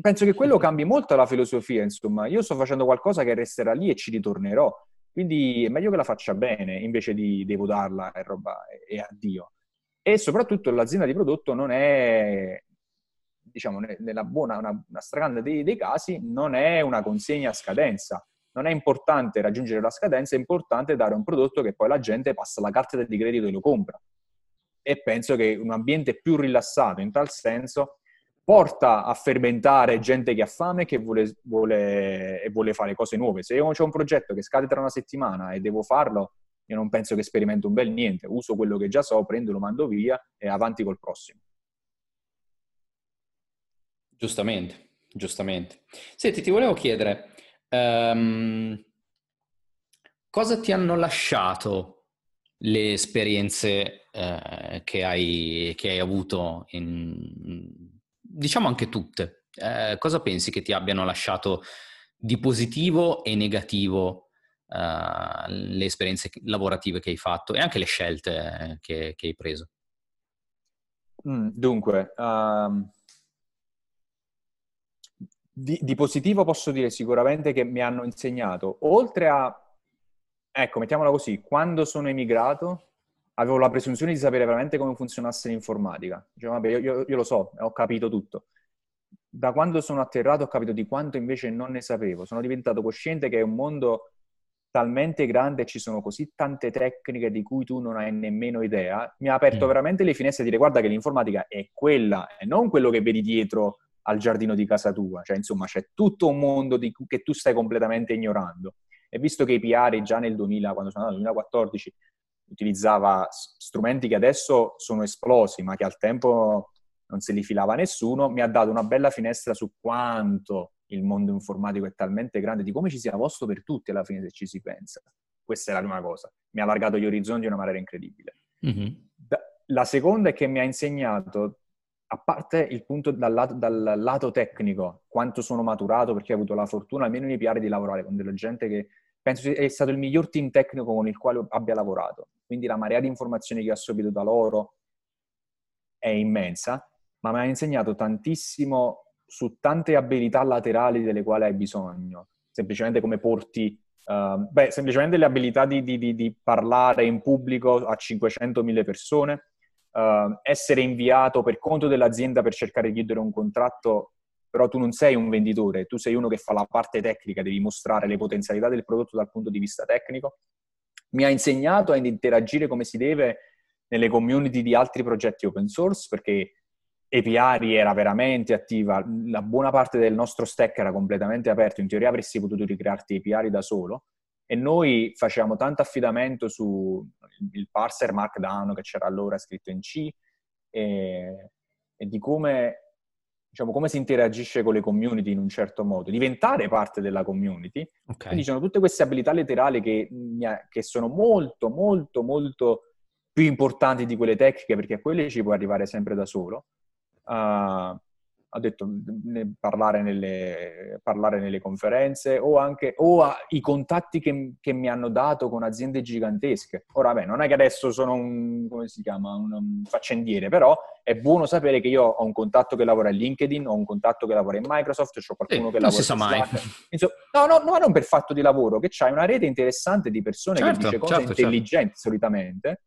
penso che quello cambi molto la filosofia, insomma. Io sto facendo qualcosa che resterà lì e ci ritornerò. Quindi è meglio che la faccia bene invece di devo darla e roba e, addio. E soprattutto l'azienda di prodotto non è, diciamo, nella buona, una, una stragrande dei, dei casi, non è una consegna a scadenza. Non è importante raggiungere la scadenza, è importante dare un prodotto che poi la gente passa la carta di credito e lo compra. E penso che un ambiente più rilassato in tal senso porta a fermentare gente che ha fame che vuole, vuole, e vuole fare cose nuove. Se io ho un progetto che scade tra una settimana e devo farlo, io non penso che sperimento un bel niente, uso quello che già so, prendo, lo mando via e avanti col prossimo. Giustamente, giustamente. Senti, ti volevo chiedere, um, cosa ti hanno lasciato le esperienze eh, che, hai, che, hai, avuto, in, diciamo anche tutte? Eh, cosa pensi che ti abbiano lasciato di positivo e negativo uh, le esperienze lavorative che hai fatto e anche le scelte che, che hai preso? Mm, dunque, um, di, di, positivo posso dire sicuramente che mi hanno insegnato, oltre a, ecco, mettiamola così, quando sono emigrato avevo la presunzione di sapere veramente come funzionasse l'informatica. Dicevo, vabbè, io, io, io lo so, ho capito tutto da quando sono atterrato ho capito di quanto invece non ne sapevo. Sono diventato cosciente che è un mondo talmente grande e ci sono così tante tecniche di cui tu non hai nemmeno idea, mi ha aperto mm. veramente le finestre a dire guarda che l'informatica è quella e non quello che vedi dietro al giardino di casa tua, cioè insomma c'è tutto un mondo di, che tu stai completamente ignorando. E visto che i PR già nel 2000, quando sono andato nel 2014, utilizzava strumenti che adesso sono esplosi, ma che al tempo non se li filava nessuno, mi ha dato una bella finestra su quanto il mondo informatico è talmente grande, di come ci sia posto per tutti alla fine se ci si pensa. Questa è la prima cosa. Mi ha allargato gli orizzonti in una maniera incredibile. Mm-hmm. La seconda è che mi ha insegnato, a parte il punto dal lato, dal lato, tecnico, quanto sono maturato perché ho avuto la fortuna, almeno nei PR, di lavorare con della gente che penso sia stato il miglior team tecnico con il quale abbia lavorato. Quindi la marea di informazioni che ho assorbito da loro è immensa, ma mi ha insegnato tantissimo su tante abilità laterali delle quali hai bisogno, semplicemente come porti, uh, beh, semplicemente le abilità di, di, di, di parlare in pubblico a 500.000 persone, uh, essere inviato per conto dell'azienda per cercare di chiudere un contratto, però tu non sei un venditore, tu sei uno che fa la parte tecnica, devi mostrare le potenzialità del prodotto dal punto di vista tecnico. Mi ha insegnato ad interagire come si deve nelle community di altri progetti open source, perché Epiari era veramente attiva, la buona parte del nostro stack era completamente aperto, in teoria avresti potuto ricrearti Epiari da solo. E noi facevamo tanto affidamento sul parser Markdown che c'era allora scritto in C e, e di come, diciamo, come si interagisce con le community in un certo modo, diventare parte della community. Okay. Quindi ci sono tutte queste abilità letterali che, che sono molto, molto, molto più importanti di quelle tecniche perché a quelle ci puoi arrivare sempre da solo uh, ha detto ne, parlare, nelle, parlare, nelle, conferenze o anche o i contatti che, che, mi hanno dato con aziende gigantesche. Ora, beh, non è che adesso sono un, come si chiama, un, un faccendiere, però è buono sapere che io ho un contatto che lavora in LinkedIn, ho un contatto che lavora in Microsoft, ho qualcuno eh, che lavora in mai. Insomma, no, no, no, non per fatto di lavoro, che c'hai una rete interessante di persone certo, che dice cose certo, certo. intelligenti certo. solitamente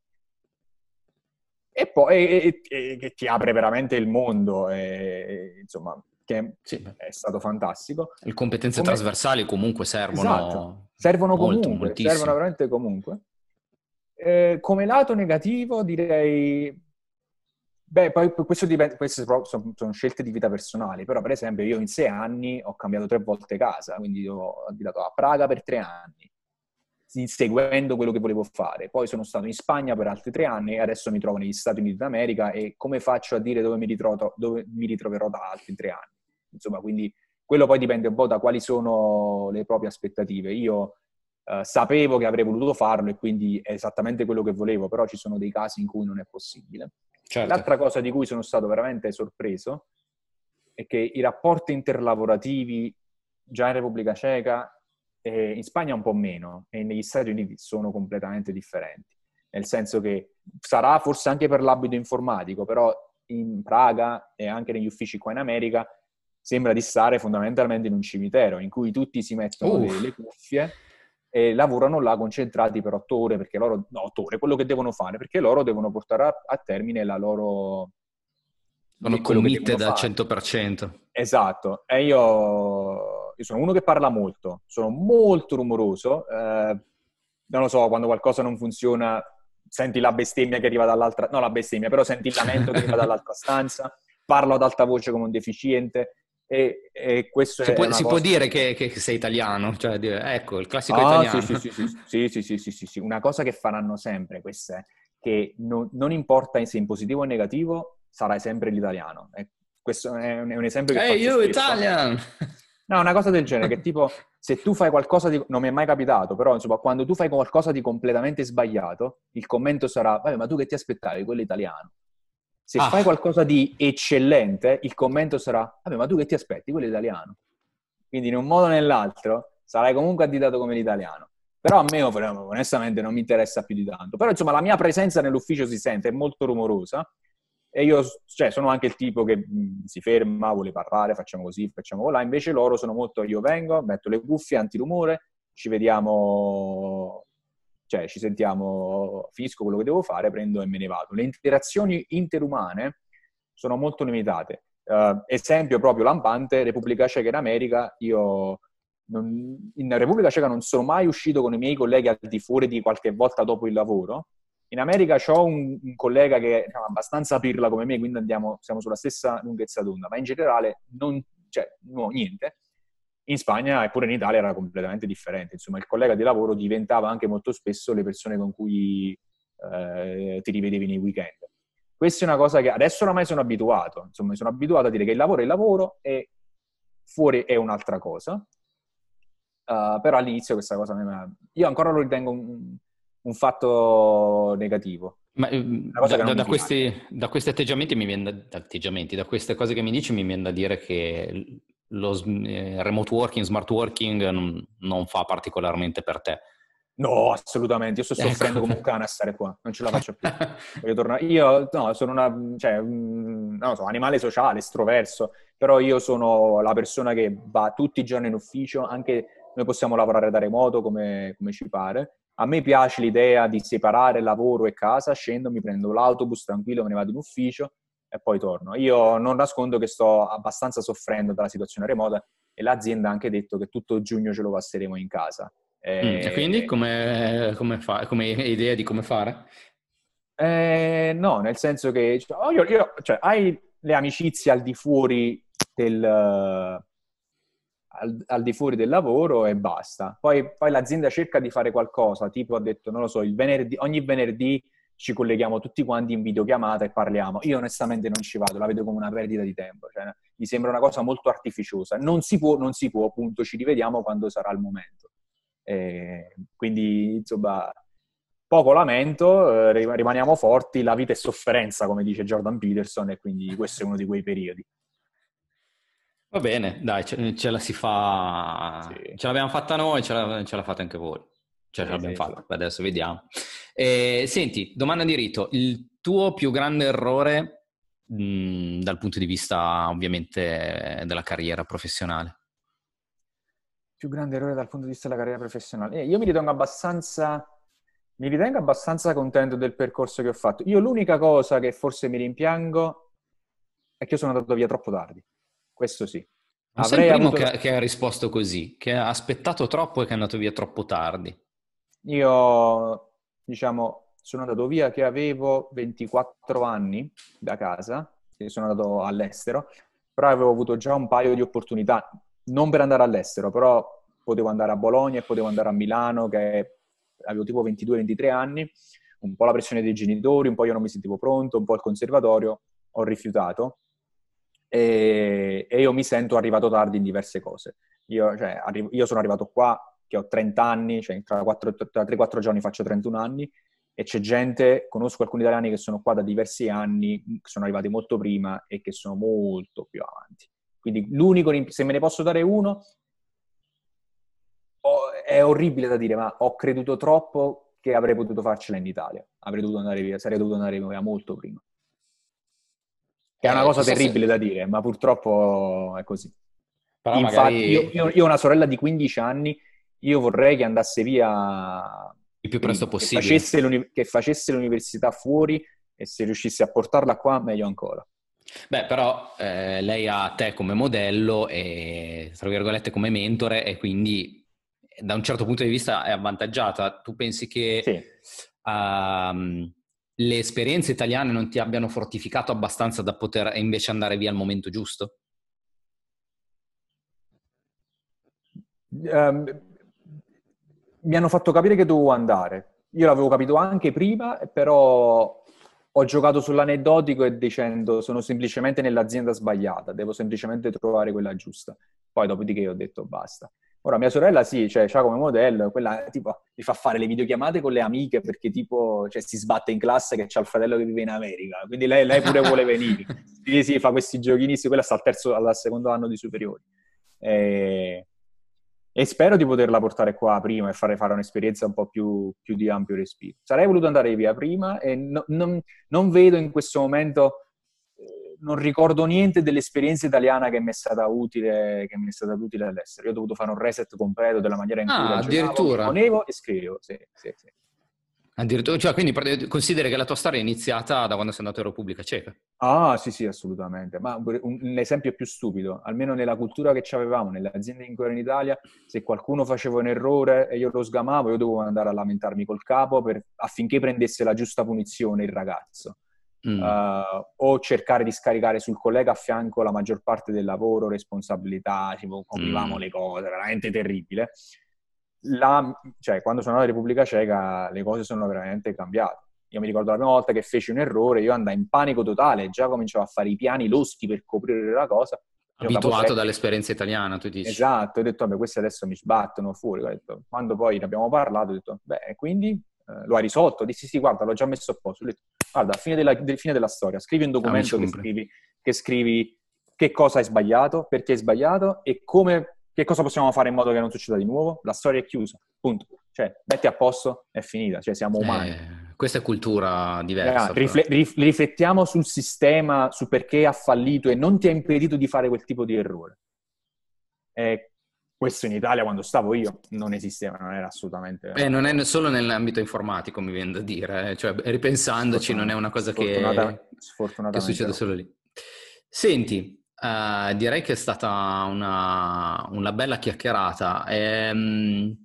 e poi e, e, che ti apre veramente il mondo, e, insomma, che sì. è stato fantastico. Le competenze Come... trasversali comunque servono. Esatto. Servono molto, comunque, moltissimo. servono veramente comunque. Eh, come lato negativo direi... Beh, poi questo dipende, queste sono, sono, scelte di vita personali, però per esempio io in sei anni ho cambiato tre volte casa, quindi ho abitato a Praga per tre anni, seguendo quello che volevo fare. Poi sono stato in Spagna per altri tre anni e adesso mi trovo negli Stati Uniti d'America e come faccio a dire dove mi, ritrovo, dove mi ritroverò da altri tre anni? Insomma, quindi quello poi dipende un po' da quali sono le proprie aspettative. Io eh, sapevo che avrei voluto farlo e quindi è esattamente quello che volevo, però ci sono dei casi in cui non è possibile. Certo. L'altra cosa di cui sono stato veramente sorpreso è che i rapporti interlavorativi già in Repubblica Ceca eh, in Spagna un po' meno e negli Stati Uniti sono completamente differenti. Nel senso che sarà forse anche per l'abito informatico, però in Praga e anche negli uffici qua in America sembra di stare fondamentalmente in un cimitero in cui tutti si mettono le, le, cuffie e lavorano là concentrati per otto ore, perché loro, no, otto ore, quello che devono fare, perché loro devono portare a, a termine la loro... Sono committed al 100%. Esatto, e io io sono uno che parla molto, sono molto rumoroso, eh, non lo so, quando qualcosa non funziona senti la bestemmia che arriva dall'altra, no la bestemmia, però senti il lamento che arriva dall'altra stanza, parlo ad alta voce come un deficiente, E, e questo si, può, si può, dire che, che, sei italiano, cioè ecco, il classico ah, italiano. Sì sì sì, sì sì sì, sì, Una cosa che faranno sempre questa è che non, non importa se in positivo o in negativo, sarai sempre l'italiano. E questo è un, è un esempio che hey, faccio you Italian! No, una cosa del genere, che tipo, se tu fai qualcosa di... non mi è mai capitato, però insomma, quando tu fai qualcosa di completamente sbagliato, il commento sarà, vabbè, ma tu che ti aspettavi? Quello italiano. Se ah. fai qualcosa di eccellente, il commento sarà, vabbè, ma tu che ti aspetti? Quello italiano. Quindi in un modo o nell'altro sarai comunque additato come l'italiano. Però a me onestamente non mi interessa più di tanto. Però insomma la mia presenza nell'ufficio si sente, è molto rumorosa e io cioè, sono anche il tipo che mh, si ferma, vuole parlare, facciamo così, facciamo là. Invece loro sono molto, io vengo, metto le cuffie, antirumore, ci vediamo, cioè ci sentiamo, finisco quello che devo fare, prendo e me ne vado. Le interazioni interumane sono molto limitate. Uh, esempio proprio lampante, Repubblica Ceca in America, io non, in Repubblica Ceca non sono mai uscito con i miei colleghi al di fuori di qualche volta dopo il lavoro, in America ho un, un, collega che è abbastanza pirla come me, quindi andiamo, siamo sulla stessa lunghezza d'onda, ma in generale non, cioè, no, niente. In Spagna e pure in Italia era completamente differente. Insomma, il collega di lavoro diventava anche molto spesso le persone con cui eh, ti rivedevi nei weekend. Questa è una cosa che adesso oramai sono abituato. Insomma, mi sono abituato a dire che il lavoro è il lavoro e fuori è un'altra cosa. Uh, però all'inizio questa cosa io ancora lo ritengo un, un fatto negativo. Ma, ehm, da, da, questi, da, questi, atteggiamenti mi viene da, atteggiamenti, da queste cose che mi dici mi viene da dire che lo eh, remote working, smart working non, non, fa particolarmente per te. No, assolutamente. Io sto ecco. soffrendo come un cane a stare qua, non ce la faccio più. Voglio tornare. Io no, sono una, cioè, non so, animale sociale, estroverso, però io sono la persona che va tutti i giorni in ufficio, anche noi possiamo lavorare da remoto come, come ci pare a me piace l'idea di separare lavoro e casa, scendo, mi prendo l'autobus tranquillo, me ne vado in ufficio e poi torno. Io non nascondo che sto abbastanza soffrendo dalla situazione remota e l'azienda ha anche detto che tutto giugno ce lo passeremo in casa. E, mm, e quindi come, come, fa, come idea di come fare? Eh, no, nel senso che oh, io, io, cioè, hai le amicizie al di fuori del, al, al, di fuori del lavoro e basta. Poi, poi, l'azienda cerca di fare qualcosa, tipo ha detto, non lo so, venerdì, ogni venerdì ci colleghiamo tutti quanti in videochiamata e parliamo. Io onestamente non ci vado, la vedo come una perdita di tempo, cioè, mi sembra una cosa molto artificiosa. Non si può, non si può, appunto, ci rivediamo quando sarà il momento. E quindi, insomma, poco lamento, eh, rimaniamo forti, la vita è sofferenza, come dice Jordan Peterson, e quindi questo è uno di quei periodi. Va bene, dai, ce, ce la si fa. Sì. Ce l'abbiamo fatta noi, ce, la, ce l'ha fatta anche voi. Cioè, ce l'abbiamo sì, fatta, adesso vediamo. Eh, senti, domanda di rito. Il tuo più grande errore mh, dal punto di vista, ovviamente, della carriera professionale? Più grande errore dal punto di vista della carriera professionale? Eh, io mi ritengo abbastanza... Mi ritengo abbastanza contento del percorso che ho fatto. Io l'unica cosa che forse mi rimpiango è che io sono andato via troppo tardi. Questo sì. Non Avrei sei il primo avuto... che, che, ha risposto così, che ha aspettato troppo e che è andato via troppo tardi. Io, diciamo, sono andato via che avevo 24 anni da casa, che sono andato all'estero, però avevo avuto già un paio di opportunità, non per andare all'estero, però potevo andare a Bologna e potevo andare a Milano, che avevo tipo 22-23 anni, un po' la pressione dei genitori, un po' io non mi sentivo pronto, un po' il conservatorio, ho rifiutato e, e, io mi sento arrivato tardi in diverse cose. Io, cioè, arri- io sono arrivato qua che ho 30 anni, cioè tra, 4, tra 3-4 giorni faccio 31 anni e c'è gente, conosco alcuni italiani che sono qua da diversi anni, che sono arrivati molto prima e che sono molto più avanti. Quindi l'unico, se me ne posso dare uno, è orribile da dire, ma ho creduto troppo che avrei potuto farcela in Italia. Avrei dovuto andare via, sarei dovuto andare via molto prima. Che è una eh, cosa terribile se... da dire, ma purtroppo è così. Però Infatti, magari... io, io, io, ho una sorella di 15 anni, io vorrei che andasse via il più presto possibile. Che facesse, che facesse l'università fuori e se riuscisse a portarla qua, meglio ancora. Beh, però eh, lei ha te come modello e, tra virgolette, come mentore e quindi da un certo punto di vista è avvantaggiata. Tu pensi che sì. uh, le esperienze italiane non ti abbiano fortificato abbastanza da poter invece andare via al momento giusto? Um, mi hanno fatto capire che dovevo andare. Io l'avevo capito anche prima, però ho giocato sull'aneddotico e dicendo sono semplicemente nell'azienda sbagliata, devo semplicemente trovare quella giusta. Poi dopodiché ho detto basta. Ora mia sorella sì, cioè c'ha come modello, quella tipo mi fa fare le videochiamate con le amiche perché tipo cioè, si sbatte in classe che c'ha il fratello che vive in America, quindi lei, lei pure vuole venire. Sì, sì, fa questi giochini, quella sta al terzo, al secondo anno di superiori. E e spero di poterla portare qua prima e fare, fare un'esperienza un po' più, più, di ampio respiro. Sarei voluto andare via prima e no, non, non, vedo in questo momento, non ricordo niente dell'esperienza italiana che mi è stata utile, che mi è stata utile all'estero. Io ho dovuto fare un reset completo della maniera in cui ah, addirittura. ponevo e scrivevo, sì, sì, sì. Addirittura, cioè, quindi consideri che la tua storia è iniziata da quando sei andato in Repubblica Ceca? Ah, sì, sì, assolutamente. Ma un, un esempio più stupido, almeno nella cultura che avevamo, nelle aziende in cui ero in Italia, se qualcuno faceva un errore e io lo sgamavo, io dovevo andare a lamentarmi col capo per, affinché prendesse la giusta punizione il ragazzo. Mm. Uh, o cercare di scaricare sul collega a fianco la maggior parte del lavoro, responsabilità, tipo coprivamo mm. le cose, veramente terribile la, cioè, quando sono andato in Repubblica Ceca le cose sono veramente cambiate. Io mi ricordo la prima volta che feci un errore, io andai in panico totale, già cominciavo a fare i piani loschi per coprire la cosa. Abituato dall'esperienza italiana, tu dici. Esatto, ho detto, vabbè, questi adesso mi sbattono fuori. Detto, quando poi ne abbiamo parlato, ho detto, beh, quindi eh, lo hai risolto? Dissi, sì, guarda, l'ho già messo a posto. Detto, guarda, fine della, del, fine della storia, scrivi un documento che scrivi, che scrivi che cosa hai sbagliato, perché hai sbagliato e come che cosa possiamo fare in modo che non succeda di nuovo? La storia è chiusa, punto. Cioè, metti a posto, è finita, cioè siamo umani. Eh, questa è cultura diversa. Eh, rifle- rif- riflettiamo sul sistema, su perché ha fallito e non ti ha impedito di fare quel tipo di errore. E questo in Italia, quando stavo io, non esisteva, non era assolutamente... Beh, non è solo nell'ambito informatico, mi viene da dire. Eh. Cioè, ripensandoci, non è una cosa che, che succede solo lì. Senti, Uh, direi che è stata una, una bella chiacchierata. Ehm,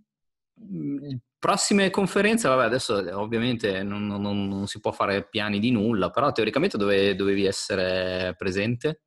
prossime conferenze, vabbè, adesso ovviamente non, non, non, si può fare piani di nulla, però teoricamente dove, dovevi essere presente?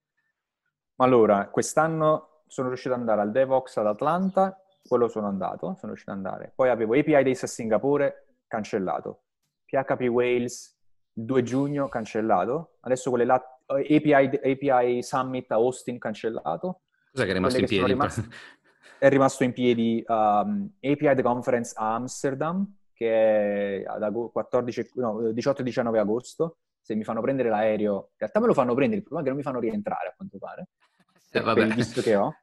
Allora, quest'anno sono riuscito ad andare al DevOps ad Atlanta, quello sono andato, sono riuscito ad andare. Poi avevo API Days a Singapore, cancellato. PHP Wales, 2 giugno, cancellato. Adesso quelle là API, API Summit a Austin cancellato. Cos'è che è rimasto in piedi? Rimasto, è rimasto in piedi um, API The Conference a Amsterdam, che è ad 14, no, 18 19 agosto. Se mi fanno prendere l'aereo, in realtà me lo fanno prendere, il problema è che non mi fanno rientrare a quanto pare, eh, per il visto che ho.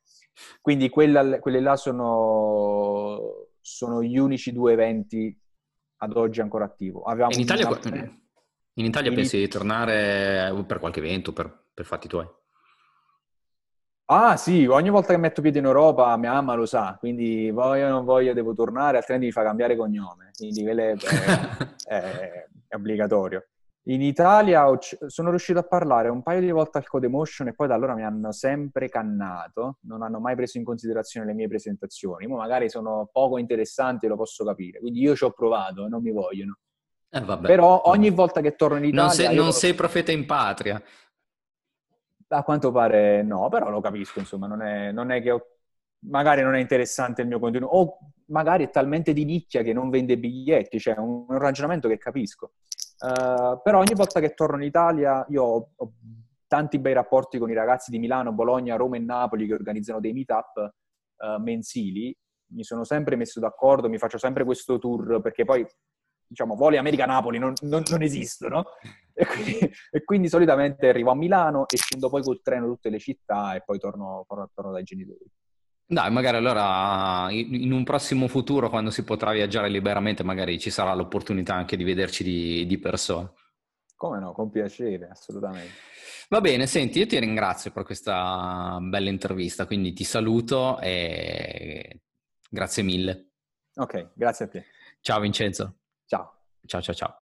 Quindi quella, quelle là sono, sono, gli unici due eventi ad oggi ancora attivo. Avevamo in Italia... In Italia pensi di tornare per qualche evento, per, per fatti tuoi? Ah sì, ogni volta che metto piede in Europa mia mamma lo sa, quindi voglio o non voglio devo tornare, altrimenti mi fa cambiare cognome, quindi quello è, è, è obbligatorio. In Italia sono riuscito a parlare un paio di volte al Codemotion e poi da allora mi hanno sempre cannato, non hanno mai preso in considerazione le mie presentazioni, ma magari sono poco interessanti lo posso capire, quindi io ci ho provato e non mi vogliono. Eh, Però ogni volta che torno in Italia... Non sei, non sei profeta in patria. A quanto pare no, però lo capisco, insomma, non è, non è che ho... magari non è interessante il mio contenuto, o magari è talmente di nicchia che non vende biglietti, cioè un, un ragionamento che capisco. Uh, però ogni volta che torno in Italia io ho, ho, tanti bei rapporti con i ragazzi di Milano, Bologna, Roma e Napoli che organizzano dei meetup uh, mensili. Mi sono sempre messo d'accordo, mi faccio sempre questo tour perché poi diciamo, voli America-Napoli non, non, non esistono. E quindi, e quindi, solitamente arrivo a Milano e scendo poi col treno tutte le città e poi torno, torno, torno dai genitori. Dai, magari allora in un prossimo futuro, quando si potrà viaggiare liberamente, magari ci sarà l'opportunità anche di vederci di, di persona. Come no, con piacere, assolutamente. Va bene, senti, io ti ringrazio per questa bella intervista, quindi ti saluto e grazie mille. Ok, grazie a te. Ciao Vincenzo. Ciao. Ciao ciao ciao.